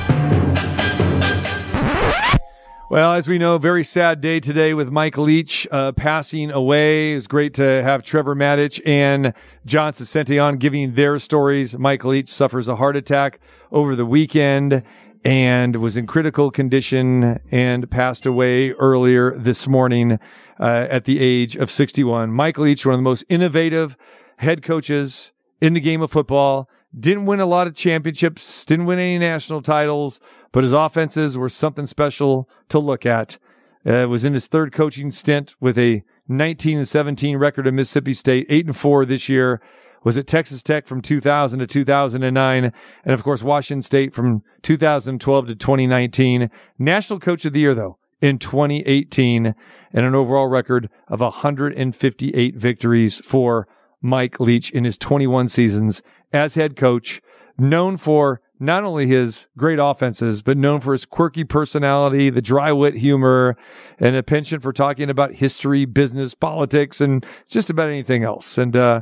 Well, as we know, very sad day today with Mike Leach uh, passing away. It was great to have Trevor Matich and John Saccenti on giving their stories. Mike Leach suffers a heart attack over the weekend and was in critical condition and passed away earlier this morning uh, at the age of 61. Mike Leach, one of the most innovative head coaches in the game of football. Didn't win a lot of championships, didn't win any national titles, but his offenses were something special to look at. Uh, was in his third coaching stint with a 19 and 17 record at Mississippi State, 8 and 4 this year. Was at Texas Tech from 2000 to 2009, and of course Washington State from 2012 to 2019. National Coach of the Year though in 2018, and an overall record of 158 victories for Mike Leach in his 21 seasons as head coach, known for not only his great offenses, but known for his quirky personality, the dry wit humor, and a penchant for talking about history, business, politics, and just about anything else. And uh,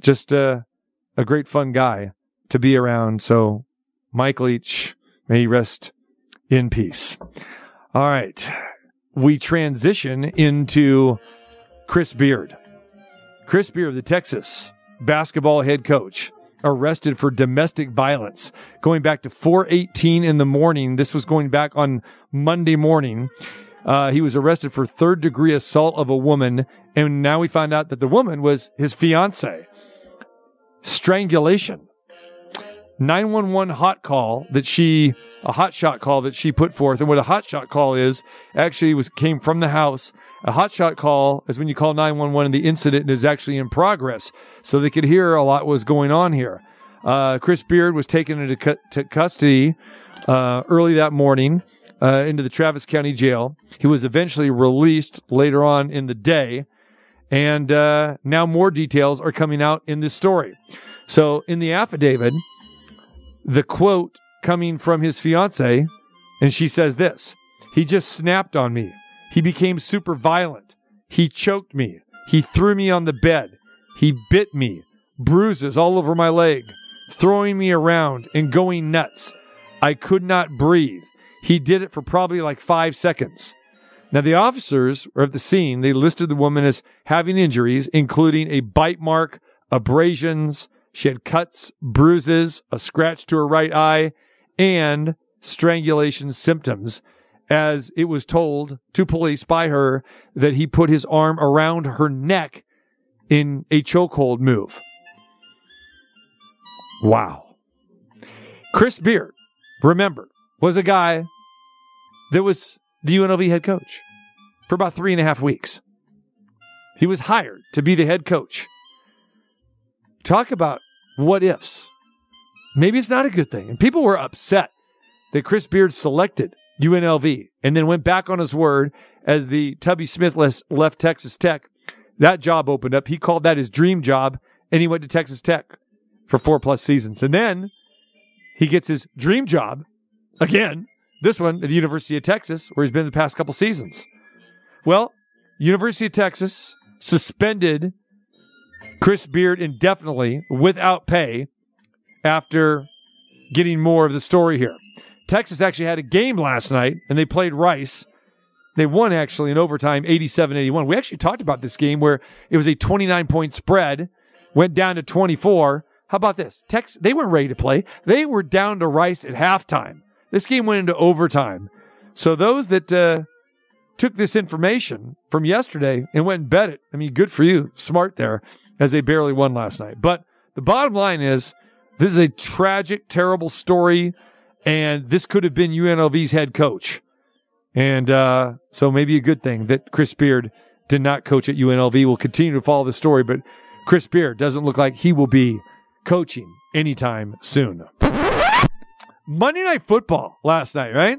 just uh, a great fun guy to be around. So, Mike Leach, may he rest in peace. All right. We transition into Chris Beard. Chris Beard, the Texas basketball head coach, arrested for domestic violence going back to 418 in the morning. This was going back on Monday morning. Uh, he was arrested for third degree assault of a woman. And now we find out that the woman was his fiance. Strangulation. 911 hot call that she, a hot shot call that she put forth. And what a hot shot call is actually was came from the house. A hot shot call is when you call 911 and the incident is actually in progress. So they could hear a lot was going on here. Uh, Chris Beard was taken into cu- to custody uh, early that morning uh, into the Travis County Jail. He was eventually released later on in the day. And uh, now more details are coming out in this story. So in the affidavit, the quote coming from his fiance, and she says this He just snapped on me. He became super violent. He choked me. He threw me on the bed. He bit me. Bruises all over my leg, throwing me around and going nuts. I could not breathe. He did it for probably like five seconds. Now, the officers are at the scene. They listed the woman as having injuries, including a bite mark, abrasions. She had cuts, bruises, a scratch to her right eye, and strangulation symptoms, as it was told to police by her that he put his arm around her neck in a chokehold move. Wow. Chris Beard, remember, was a guy that was the UNLV head coach for about three and a half weeks. He was hired to be the head coach. Talk about what ifs. Maybe it's not a good thing. And people were upset that Chris Beard selected UNLV and then went back on his word as the Tubby Smith left Texas Tech. That job opened up. He called that his dream job and he went to Texas Tech for four plus seasons. And then he gets his dream job again, this one at the University of Texas, where he's been the past couple seasons. Well, University of Texas suspended Chris Beard indefinitely without pay after getting more of the story here. Texas actually had a game last night and they played Rice. They won actually in overtime 87 81. We actually talked about this game where it was a 29 point spread, went down to 24. How about this? Texas, they weren't ready to play. They were down to Rice at halftime. This game went into overtime. So those that uh, took this information from yesterday and went and bet it, I mean, good for you. Smart there as they barely won last night. But the bottom line is this is a tragic, terrible story. And this could have been UNLV's head coach. And uh, so maybe a good thing that Chris Beard did not coach at UNLV. We'll continue to follow the story, but Chris Beard doesn't look like he will be coaching anytime soon. Monday Night Football last night, right?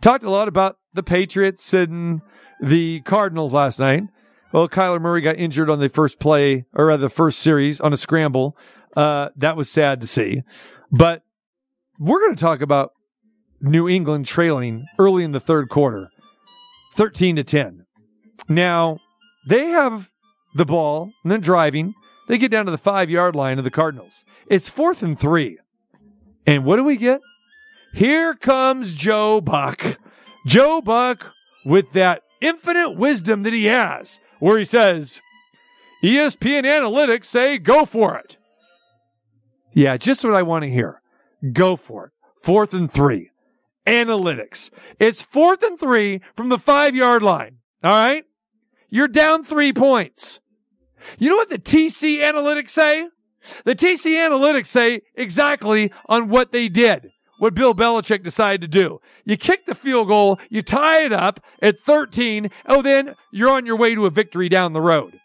Talked a lot about the Patriots and the Cardinals last night. Well, Kyler Murray got injured on the first play, or rather the first series on a scramble. Uh, that was sad to see. But we're going to talk about New England trailing early in the third quarter, 13 to 10. Now, they have the ball and then driving. They get down to the five yard line of the Cardinals. It's fourth and three. And what do we get? Here comes Joe Buck. Joe Buck with that infinite wisdom that he has, where he says, "E ESPN analytics say go for it. Yeah, just what I want to hear. Go for it. Fourth and three. Analytics. It's fourth and three from the five yard line. All right. You're down three points. You know what the TC analytics say? The TC analytics say exactly on what they did, what Bill Belichick decided to do. You kick the field goal, you tie it up at 13, oh, then you're on your way to a victory down the road.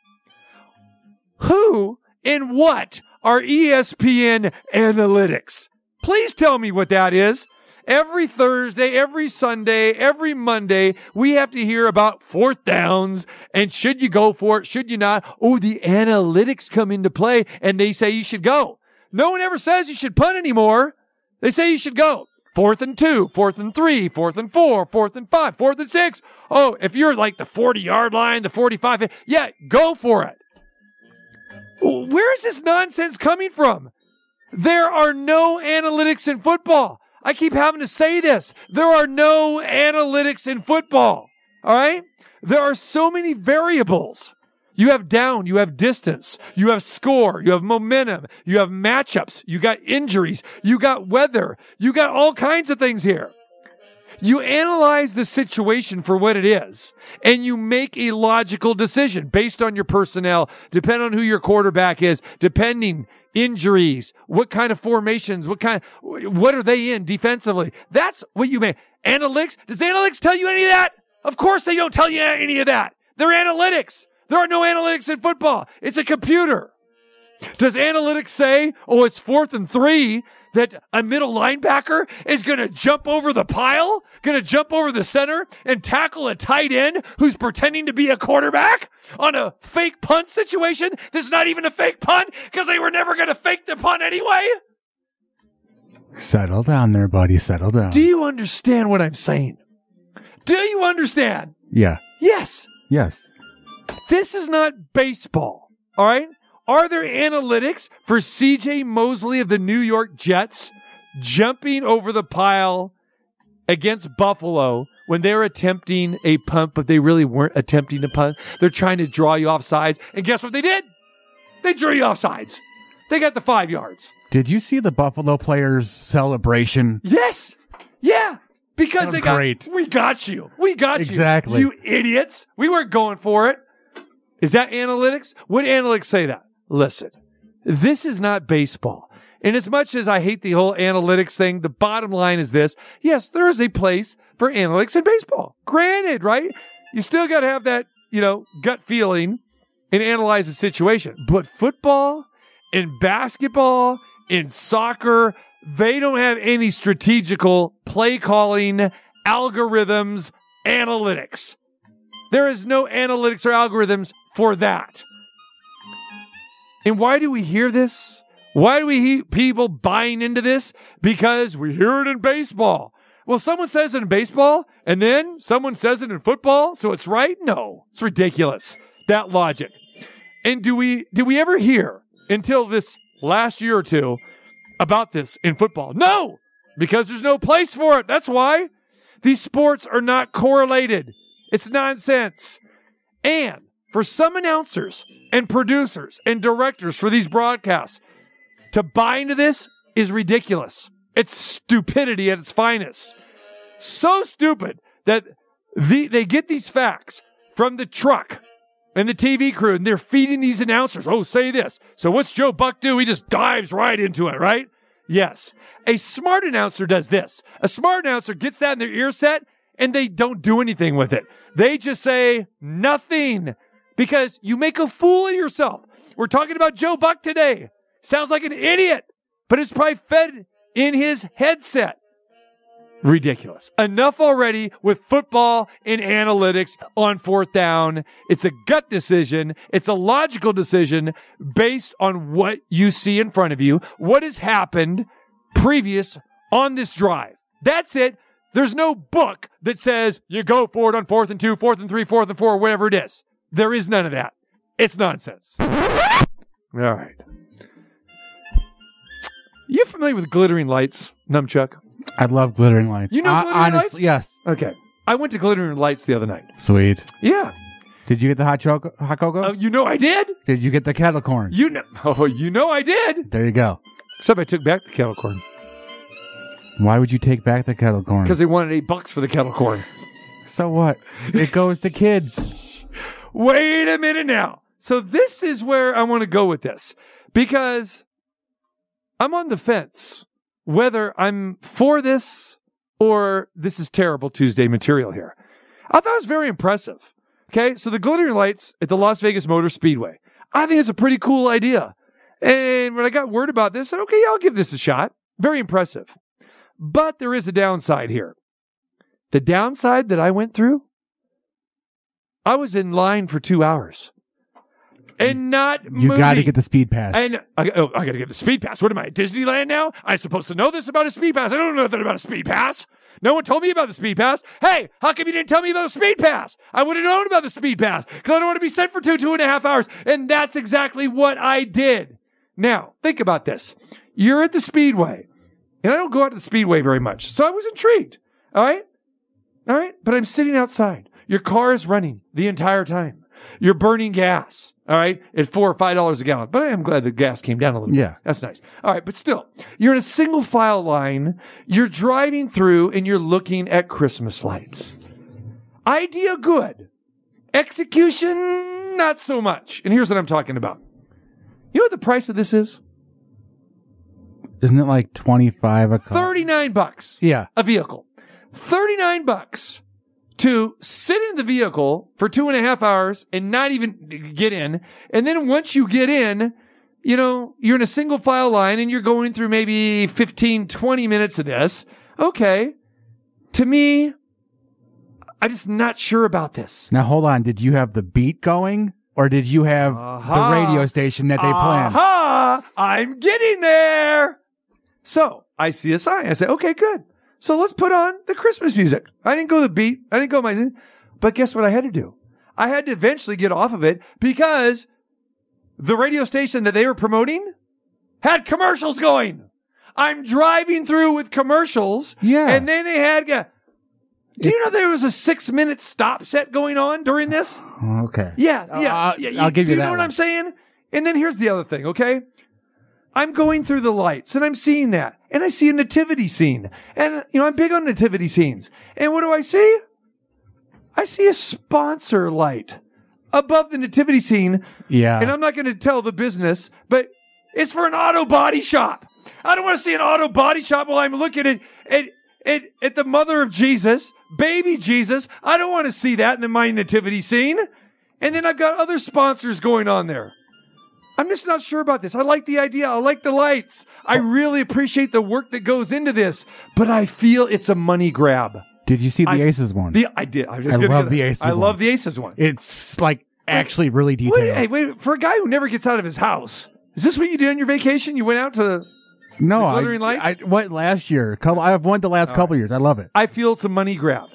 Who and what are ESPN analytics? Please tell me what that is. Every Thursday, every Sunday, every Monday, we have to hear about fourth downs and should you go for it, should you not? Oh, the analytics come into play and they say you should go. No one ever says you should punt anymore. They say you should go. Fourth and two, fourth and three, fourth and four, fourth and five, fourth and six. Oh, if you're like the 40 yard line, the 45, yeah, go for it. Where is this nonsense coming from? There are no analytics in football. I keep having to say this. There are no analytics in football. All right. There are so many variables. You have down, you have distance, you have score, you have momentum, you have matchups, you got injuries, you got weather, you got all kinds of things here. You analyze the situation for what it is and you make a logical decision based on your personnel, depending on who your quarterback is, depending injuries, what kind of formations, what kind, what are they in defensively? That's what you make. Analytics, does analytics tell you any of that? Of course they don't tell you any of that. They're analytics. There are no analytics in football. It's a computer. Does analytics say, oh, it's fourth and three that a middle linebacker is going to jump over the pile, going to jump over the center and tackle a tight end who's pretending to be a quarterback on a fake punt situation that's not even a fake punt because they were never going to fake the punt anyway? Settle down there, buddy. Settle down. Do you understand what I'm saying? Do you understand? yeah. Yes. Yes. This is not baseball. All right. Are there analytics for CJ Mosley of the New York Jets jumping over the pile against Buffalo when they're attempting a punt, but they really weren't attempting a punt? They're trying to draw you off sides. And guess what they did? They drew you off sides. They got the five yards. Did you see the Buffalo players' celebration? Yes. Yeah. Because they got, great. we got you. We got Exactly. you. Exactly. You idiots. We weren't going for it. Is that analytics? Would analytics say that? Listen, this is not baseball. And as much as I hate the whole analytics thing, the bottom line is this. Yes, there is a place for analytics in baseball. Granted, right? You still got to have that, you know, gut feeling and analyze the situation. But football and basketball and soccer, they don't have any strategical play calling, algorithms, analytics. There is no analytics or algorithms for that. And why do we hear this? Why do we hear people buying into this? Because we hear it in baseball. Well, someone says it in baseball and then someone says it in football, so it's right? No, it's ridiculous. That logic. And do we, do we ever hear until this last year or two about this in football? No, because there's no place for it. That's why these sports are not correlated. It's nonsense. And for some announcers and producers and directors for these broadcasts to buy into this is ridiculous. It's stupidity at its finest. So stupid that the, they get these facts from the truck and the TV crew and they're feeding these announcers. Oh, say this. So what's Joe Buck do? He just dives right into it, right? Yes. A smart announcer does this. A smart announcer gets that in their ear set and they don't do anything with it. They just say nothing because you make a fool of yourself. We're talking about Joe Buck today. Sounds like an idiot, but it's probably fed in his headset. Ridiculous. Enough already with football and analytics on fourth down. It's a gut decision. It's a logical decision based on what you see in front of you, what has happened previous on this drive. That's it. There's no book that says you go for it on fourth and two, fourth and three, fourth and four, whatever it is. There is none of that. It's nonsense. All right. You familiar with glittering lights, Numchuck? I love glittering lights. You know I- glittering honest- lights? Yes. Okay. I went to glittering lights the other night. Sweet. Yeah. Did you get the hot choco? Hot cocoa? Oh, you know I did. Did you get the kettle corn? You know. Oh, you know I did. There you go. Except I took back the kettle corn Why would you take back the kettle corn? because they wanted eight bucks for the kettle corn. So what? It goes to kids. Wait a minute now. So this is where I want to go with this because I'm on the fence whether I'm for this or this is terrible Tuesday material here. I thought it was very impressive. Okay. So the glittering lights at the Las Vegas Motor Speedway. I think it's a pretty cool idea. And when I got word about this, I said, okay, I'll give this a shot. Very impressive. But there is a downside here. The downside that I went through, I was in line for two hours and not You got to get the speed pass. And I, oh, I got to get the speed pass. What am I at Disneyland now? I'm supposed to know this about a speed pass. I don't know nothing about a speed pass. No one told me about the speed pass. Hey, how come you didn't tell me about the speed pass? I would have known about the speed pass because I don't want to be sent for two, two and a half hours. And that's exactly what I did. Now, think about this. You're at the speedway, and I don't go out to the speedway very much. So I was intrigued. All right. All right. But I'm sitting outside. Your car is running the entire time. You're burning gas. All right. At four or five dollars a gallon. But I am glad the gas came down a little Yeah. bit. That's nice. All right. But still, you're in a single file line. You're driving through and you're looking at Christmas lights. Idea good. Execution, not so much. And here's what I'm talking about. You know what the price of this is? Isn't it like 25 a car? 39 bucks. Yeah. A vehicle. 39 bucks to sit in the vehicle for two and a half hours and not even get in. And then once you get in, you know, you're in a single file line and you're going through maybe 15, 20 minutes of this. Okay. To me, I'm just not sure about this. Now hold on. Did you have the beat going, or did you have Aha. the radio station that they planned? Aha! I'm getting there. So I see a sign. I say, okay, good. So let's put on the Christmas music. I didn't go the beat. I didn't go my, but guess what I had to do? I had to eventually get off of it because the radio station that they were promoting had commercials going. I'm driving through with commercials. Yeah. And then they had, uh, do you know there was a six minute stop set going on during this? Okay. Yeah, yeah, Uh, yeah. I'll give do you you that know what. I'm saying? And then here's the other thing, okay? I'm going through the lights and I'm seeing that. And I see a nativity scene. And, you know, I'm big on nativity scenes. And what do I see? I see a sponsor light above the nativity scene. Yeah. And I'm not going to tell the business, but it's for an auto body shop. I don't want to see an auto body shop while I'm looking at, at, at, at the mother of Jesus, baby Jesus. I don't want to see that in my nativity scene. And then I've got other sponsors going on there. I'm just not sure about this. I like the idea. I like the lights. I really appreciate the work that goes into this, but I feel it's a money grab. Did you see the I- Aces one? The, I did. I, was just I love the. Aces I one. love the Aces one. It's like actually really Wait, detailed. hey, wait, for a guy who never gets out of his house, is this what you did on your vacation? You went out to no, the I, lights? I went last year. Couple, I've went the last All couple years. I love it. I feel it's a money grab.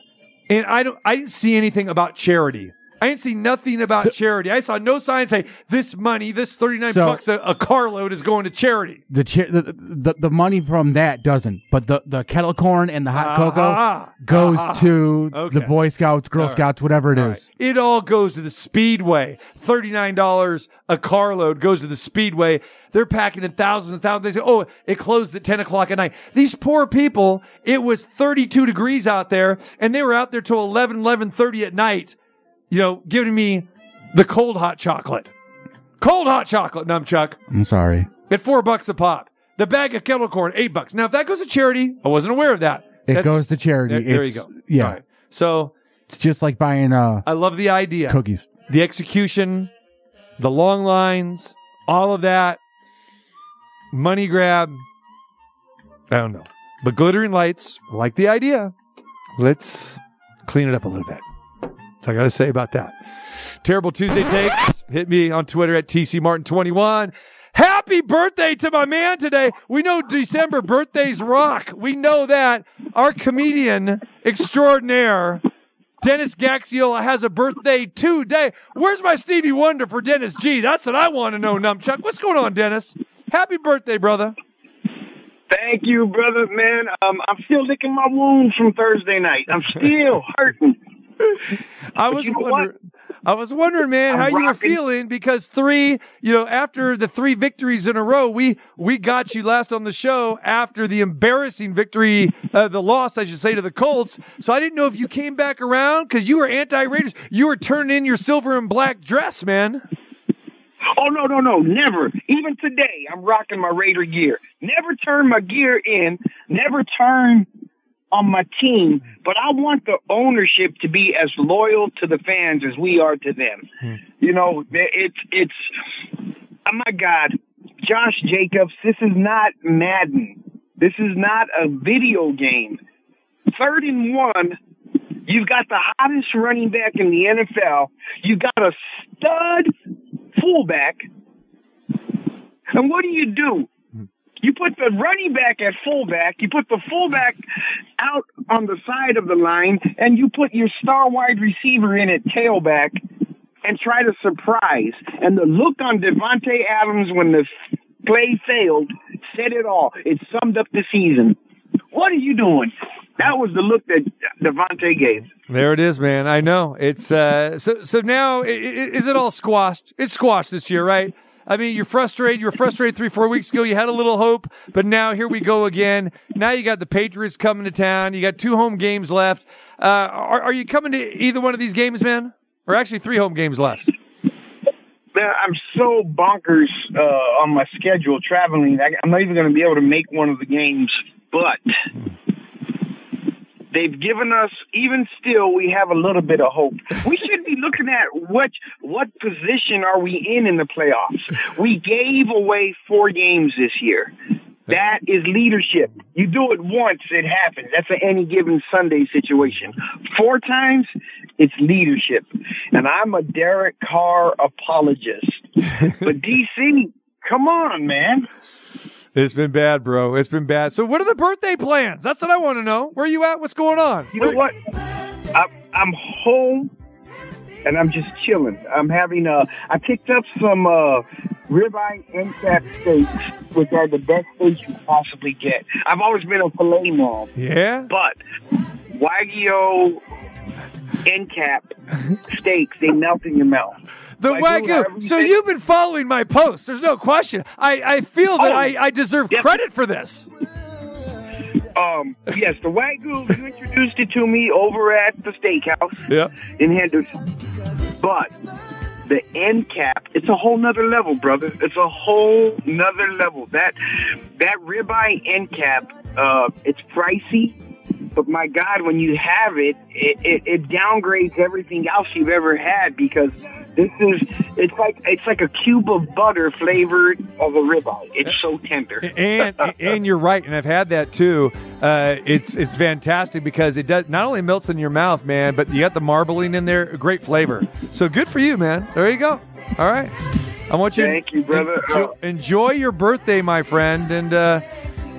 And I don't I didn't see anything about charity. I didn't see nothing about charity. I saw no sign say this money, this 39 So- bucks a, a carload is going to charity. The, cha- the the the money from that doesn't, but the the kettle corn and the hot cocoa Ah, goes ah. to Okay. the Boy Scouts, Girl All right. Scouts, whatever it is. It all goes to the Speedway. $39 a carload goes to the Speedway. They're packing in thousands and thousands. They say, oh, it closed at 10 o'clock at night. These poor people, it was 32 degrees out there and they were out there till 11, 11.30 at night, you know, giving me the cold hot chocolate. Cold hot chocolate, Numchuck, I'm sorry. at four bucks a pop. The bag of kettle corn, eight bucks. Now, if that goes to charity, I wasn't aware of that. It That's- goes to charity. There, there you go. Yeah, right. So it's just like buying uh I love the idea. cookies. The execution, the long lines, all of that. Money grab. I don't know. But glittering lights, I like the idea. Let's clean it up a little bit. I got to say about that. Terrible Tuesday takes. Hit me on Twitter at TCMartin21. Happy birthday to my man today. We know December birthdays rock. We know that. Our comedian extraordinaire, Dennis Gaxiola, has a birthday today. Where's my Stevie Wonder for Dennis G? That's what I want to know, Numchuck. What's going on, Dennis? Happy birthday, brother. Thank you, brother, man. Um, I'm still licking my wounds from Thursday night. I'm still hurting. I was you know wondering, I was wondering, man, I'm how you were feeling because three, you know, after the three victories in a row, we we got you last on the show after the embarrassing victory, uh, the loss, I should say, to the Colts. So I didn't know if you came back around because you were anti-Raiders. You were turning in your silver and black dress, man. Oh no, no, no, never. Even today, I'm rocking my Raider gear. Never turn my gear in. Never turn on my team. But I want the ownership to be as loyal to the fans as we are to them. Hmm. You know, it's it's. Oh my God, Josh Jacobs. This is not Madden. This is not a video game. Third and one, you've got the hottest running back in the NFL. You've got a stud fullback. And what do you do? You put the running back at fullback, you put the fullback out on the side of the line, and you put your star wide receiver in at tailback and try to surprise. And the look on Davante Adams when the play failed said it all. It summed up the season. What are you doing? That was the look that Devontae gave. There it is, man. I know it's uh, so. So now, is it all squashed? It's squashed this year, right? I mean, you're frustrated. You were frustrated three, four weeks ago. You had a little hope, but now here we go again. Now you got the Patriots coming to town. You got two home games left. Uh, are, are you coming to either one of these games, man? Or actually, three home games left. Man, I'm so bonkers uh, on my schedule traveling. I, I'm not even going to be able to make one of the games, but they've given us. Even still, we have a little bit of hope. We should be looking at what what position are we in in the playoffs. We gave away four games this year. That is leadership. You do it once, it happens. That's an any given Sunday situation. Four times, it's leadership. And I'm a Derek Carr apologist. but DC, come on, man. It's been bad, bro. It's been bad. So, what are the birthday plans? That's what I want to know. Where are you at? What's going on? You know what? I, I'm home and I'm just chilling. I'm having uh I picked up some uh ribeye end cap steaks, which are the best steaks you can possibly get. I've always been a filet mom. Yeah? But Wagyu end cap steaks, they melt in your mouth. The Wagyu, Wagyu. So you've been following my posts. There's no question. I, I feel that Oh. I, I deserve credit for this. Um, yes, the Wagyu, you introduced it to me over at the steakhouse Yeah. in Henderson. But the end cap, it's a whole nother level, brother. It's a whole nother level. That that ribeye end cap, uh, it's pricey, but my God, when you have it, it, it, it downgrades everything else you've ever had because this is it's like it's like a cube of butter flavored of a ribeye. It's so tender. and and you're right, and I've had that too. Uh, it's it's fantastic because it does not only melts in your mouth, man, but you got the marbling in there, great flavor. So good for you, man. There you go. All right, I want you. Thank you, brother. Enjoy, enjoy your birthday, my friend, and uh,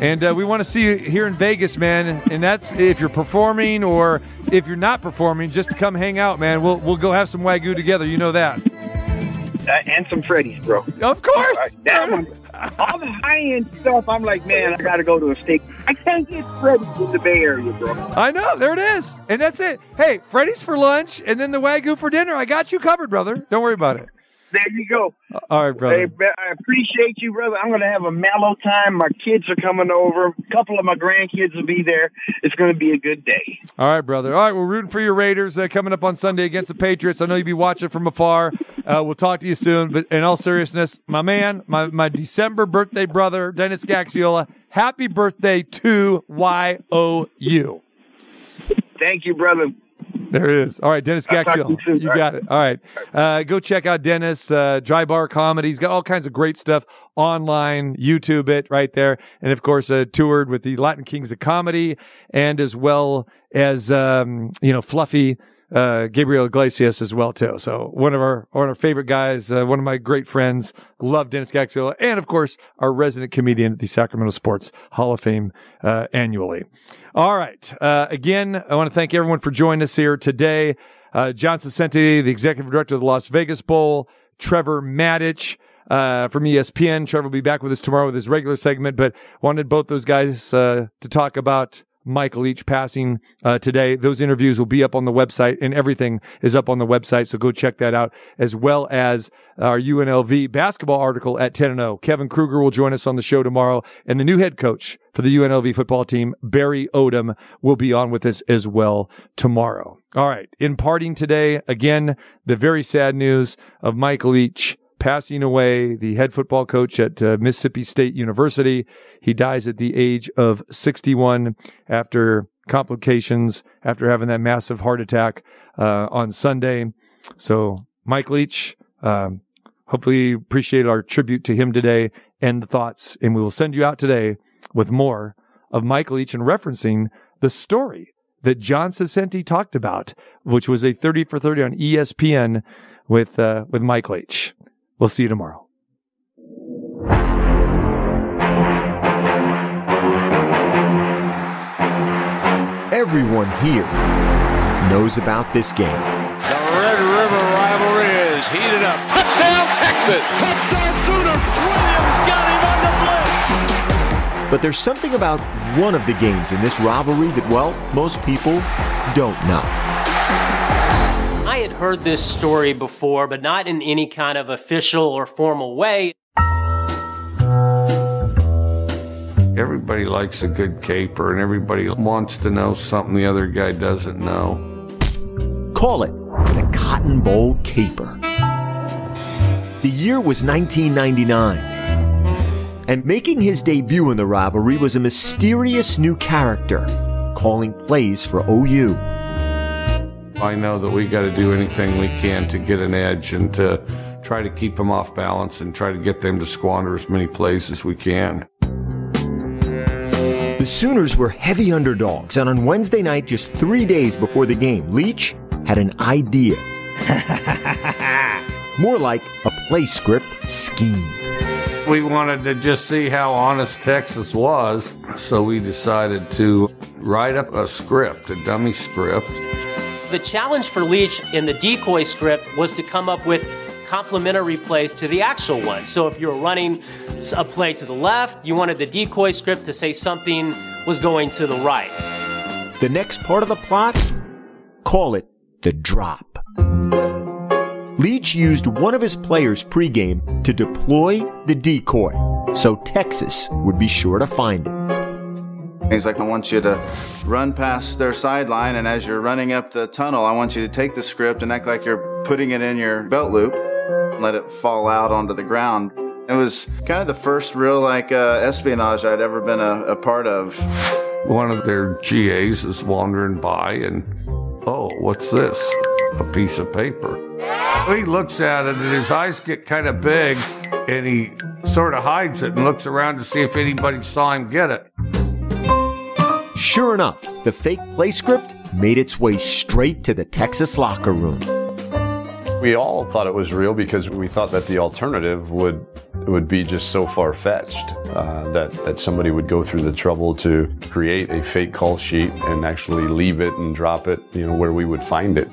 and uh, we want to see you here in Vegas, man. And that's if you're performing or if you're not performing, just to come hang out, man. We'll we'll go have some wagyu together. You know that. Uh, and some Freddy's, bro. Of course. That one, all the high end stuff, I'm like, man, I got to go to a steak. I can't get Freddy's in the Bay Area, bro. I know. There it is. And that's it. Hey, Freddy's for lunch and then the Wagyu for dinner. I got you covered, brother. Don't worry about it. There you go. All right, brother. Hey, I appreciate you, brother. I'm going to have a mellow time. My kids are coming over. A couple of my grandkids will be there. It's going to be a good day. All right, brother. All right, we're rooting for your Raiders uh, coming up on Sunday against the Patriots. I know you'll be watching from afar. Uh, we'll talk to you soon. But in all seriousness, my man, my, my December birthday brother, Dennis Gaxiola, happy birthday to YOU. Thank you, brother. There it is. All right, Dennis I'll talk to Gaxiola. you. You got it. All right. Uh, go check out Dennis, uh, Dry Bar Comedy. He's got all kinds of great stuff online, YouTube it right there. And of course, uh, toured with the Latin Kings of Comedy and as well as, um, you know, Fluffy, uh, Gabriel Iglesias as well, too. So one of our, one of our favorite guys, uh, one of my great friends, love Dennis Gaxiola. And of course, our resident comedian at the Sacramento Sports Hall of Fame, uh, annually. All right. Uh, again, I want to thank everyone for joining us here today. Uh, John Saccenti, the executive director of the Las Vegas Bowl, Trevor Matich, uh, from ESPN. Trevor will be back with us tomorrow with his regular segment, but wanted both those guys, uh, to talk about Mike Leach passing, uh, today. Those interviews will be up on the website and everything is up on the website. So go check that out as well as our UNLV basketball article at 10 and 0. Kevin Kruger will join us on the show tomorrow and the new head coach for the UNLV football team, Barry Odom, will be on with us as well tomorrow. All right. In parting today, again, the very sad news of Mike Leach passing away, the head football coach at uh, Mississippi State University. He dies at the age of 61 after complications, after having that massive heart attack uh, on Sunday. So, Mike Leach, um, hopefully appreciate our tribute to him today and the thoughts. And we will send you out today with more of Mike Leach and referencing the story that John Saccenti talked about, which was a 30 for 30 on ESPN with, uh, with Mike Leach. We'll see you tomorrow. Everyone here knows about this game. The Red River rivalry is heated up. Touchdown, Texas! Touchdown, Sooners! Williams got him on the blitz! But there's something about one of the games in this rivalry that, well, most people don't know. I had heard this story before, but not in any kind of official or formal way. Everybody likes a good caper, and everybody wants to know something the other guy doesn't know. Call it the Cotton Bowl Caper. The year was 1999. And making his debut in the rivalry was a mysterious new character calling plays for OU. I know that we got to do anything we can to get an edge and to try to keep them off balance and try to get them to squander as many plays as we can. The Sooners were heavy underdogs, and on Wednesday night, just three days before the game, Leach had an idea. More like a play script scheme. We wanted to just see how honest Texas was, so we decided to write up a script, a dummy script. The challenge for Leach in the decoy script was to come up with complementary plays to the actual one. So if you were running a play to the left, you wanted the decoy script to say something was going to the right. The next part of the plot? Call it the drop. Leach used one of his players pregame to deploy the decoy, so Texas would be sure to find it. He's like, I want you to run past their sideline, and as you're running up the tunnel, I want you to take the script and act like you're putting it in your belt loop, let it fall out onto the ground. It was kind of the first real like uh, espionage I'd ever been a, a part of. One of their GAs is wandering by, and oh, what's this? A piece of paper. He looks at it, and his eyes get kind of big, and he sort of hides it and looks around to see if anybody saw him get it. Sure enough, the fake play script made its way straight to the Texas locker room. We all thought it was real because we thought that the alternative would would be just so far fetched uh, that that somebody would go through the trouble to create a fake call sheet and actually leave it and drop it, you know, where we would find it.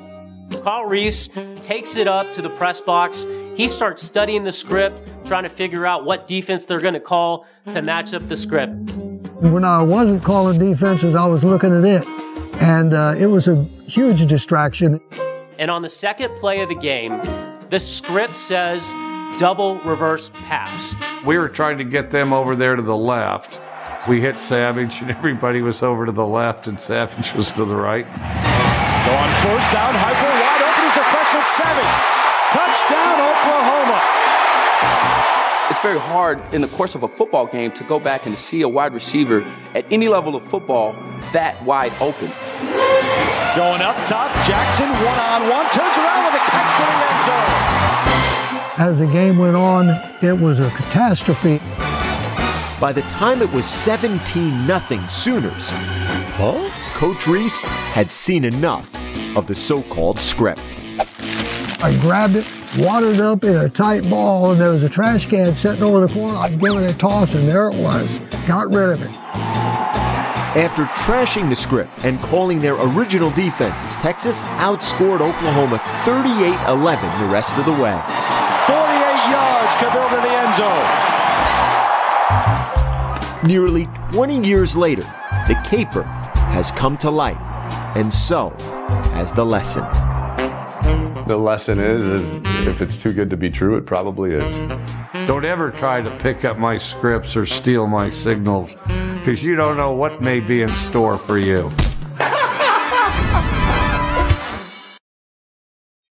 Carl Reese takes it up to the press box. He starts studying the script, trying to figure out what defense they're going to call to match up the script. When I wasn't calling defenses, I was looking at it. And uh, it was a huge distraction. And on the second play of the game, the script says double reverse pass. We were trying to get them over there to the left. We hit Savage, and everybody was over to the left, and Savage was to the right. So on first down, Hyper Touchdown, Oklahoma. It's very hard in the course of a football game to go back and to see a wide receiver at any level of football that wide open. Going up top, Jackson one on one, turns around with a catch to the end zone. As the game went on, it was a catastrophe. By the time it was 17 nothing Sooners, huh? Coach Reese had seen enough of the so-called script. I grabbed it, wadded it up in a tight ball, and there was a trash can sitting over the corner. I'd give it a toss, and there it was. Got rid of it. After trashing the script and calling their original defenses, Texas outscored Oklahoma 38-11 the rest of the way. 48 yards, Cavil to the end zone. Nearly 20 years later, the caper has come to light, and so has the lesson. The lesson is, is if it's too good to be true, it probably is. Don't ever try to pick up my scripts or steal my signals, because you don't know what may be in store for you.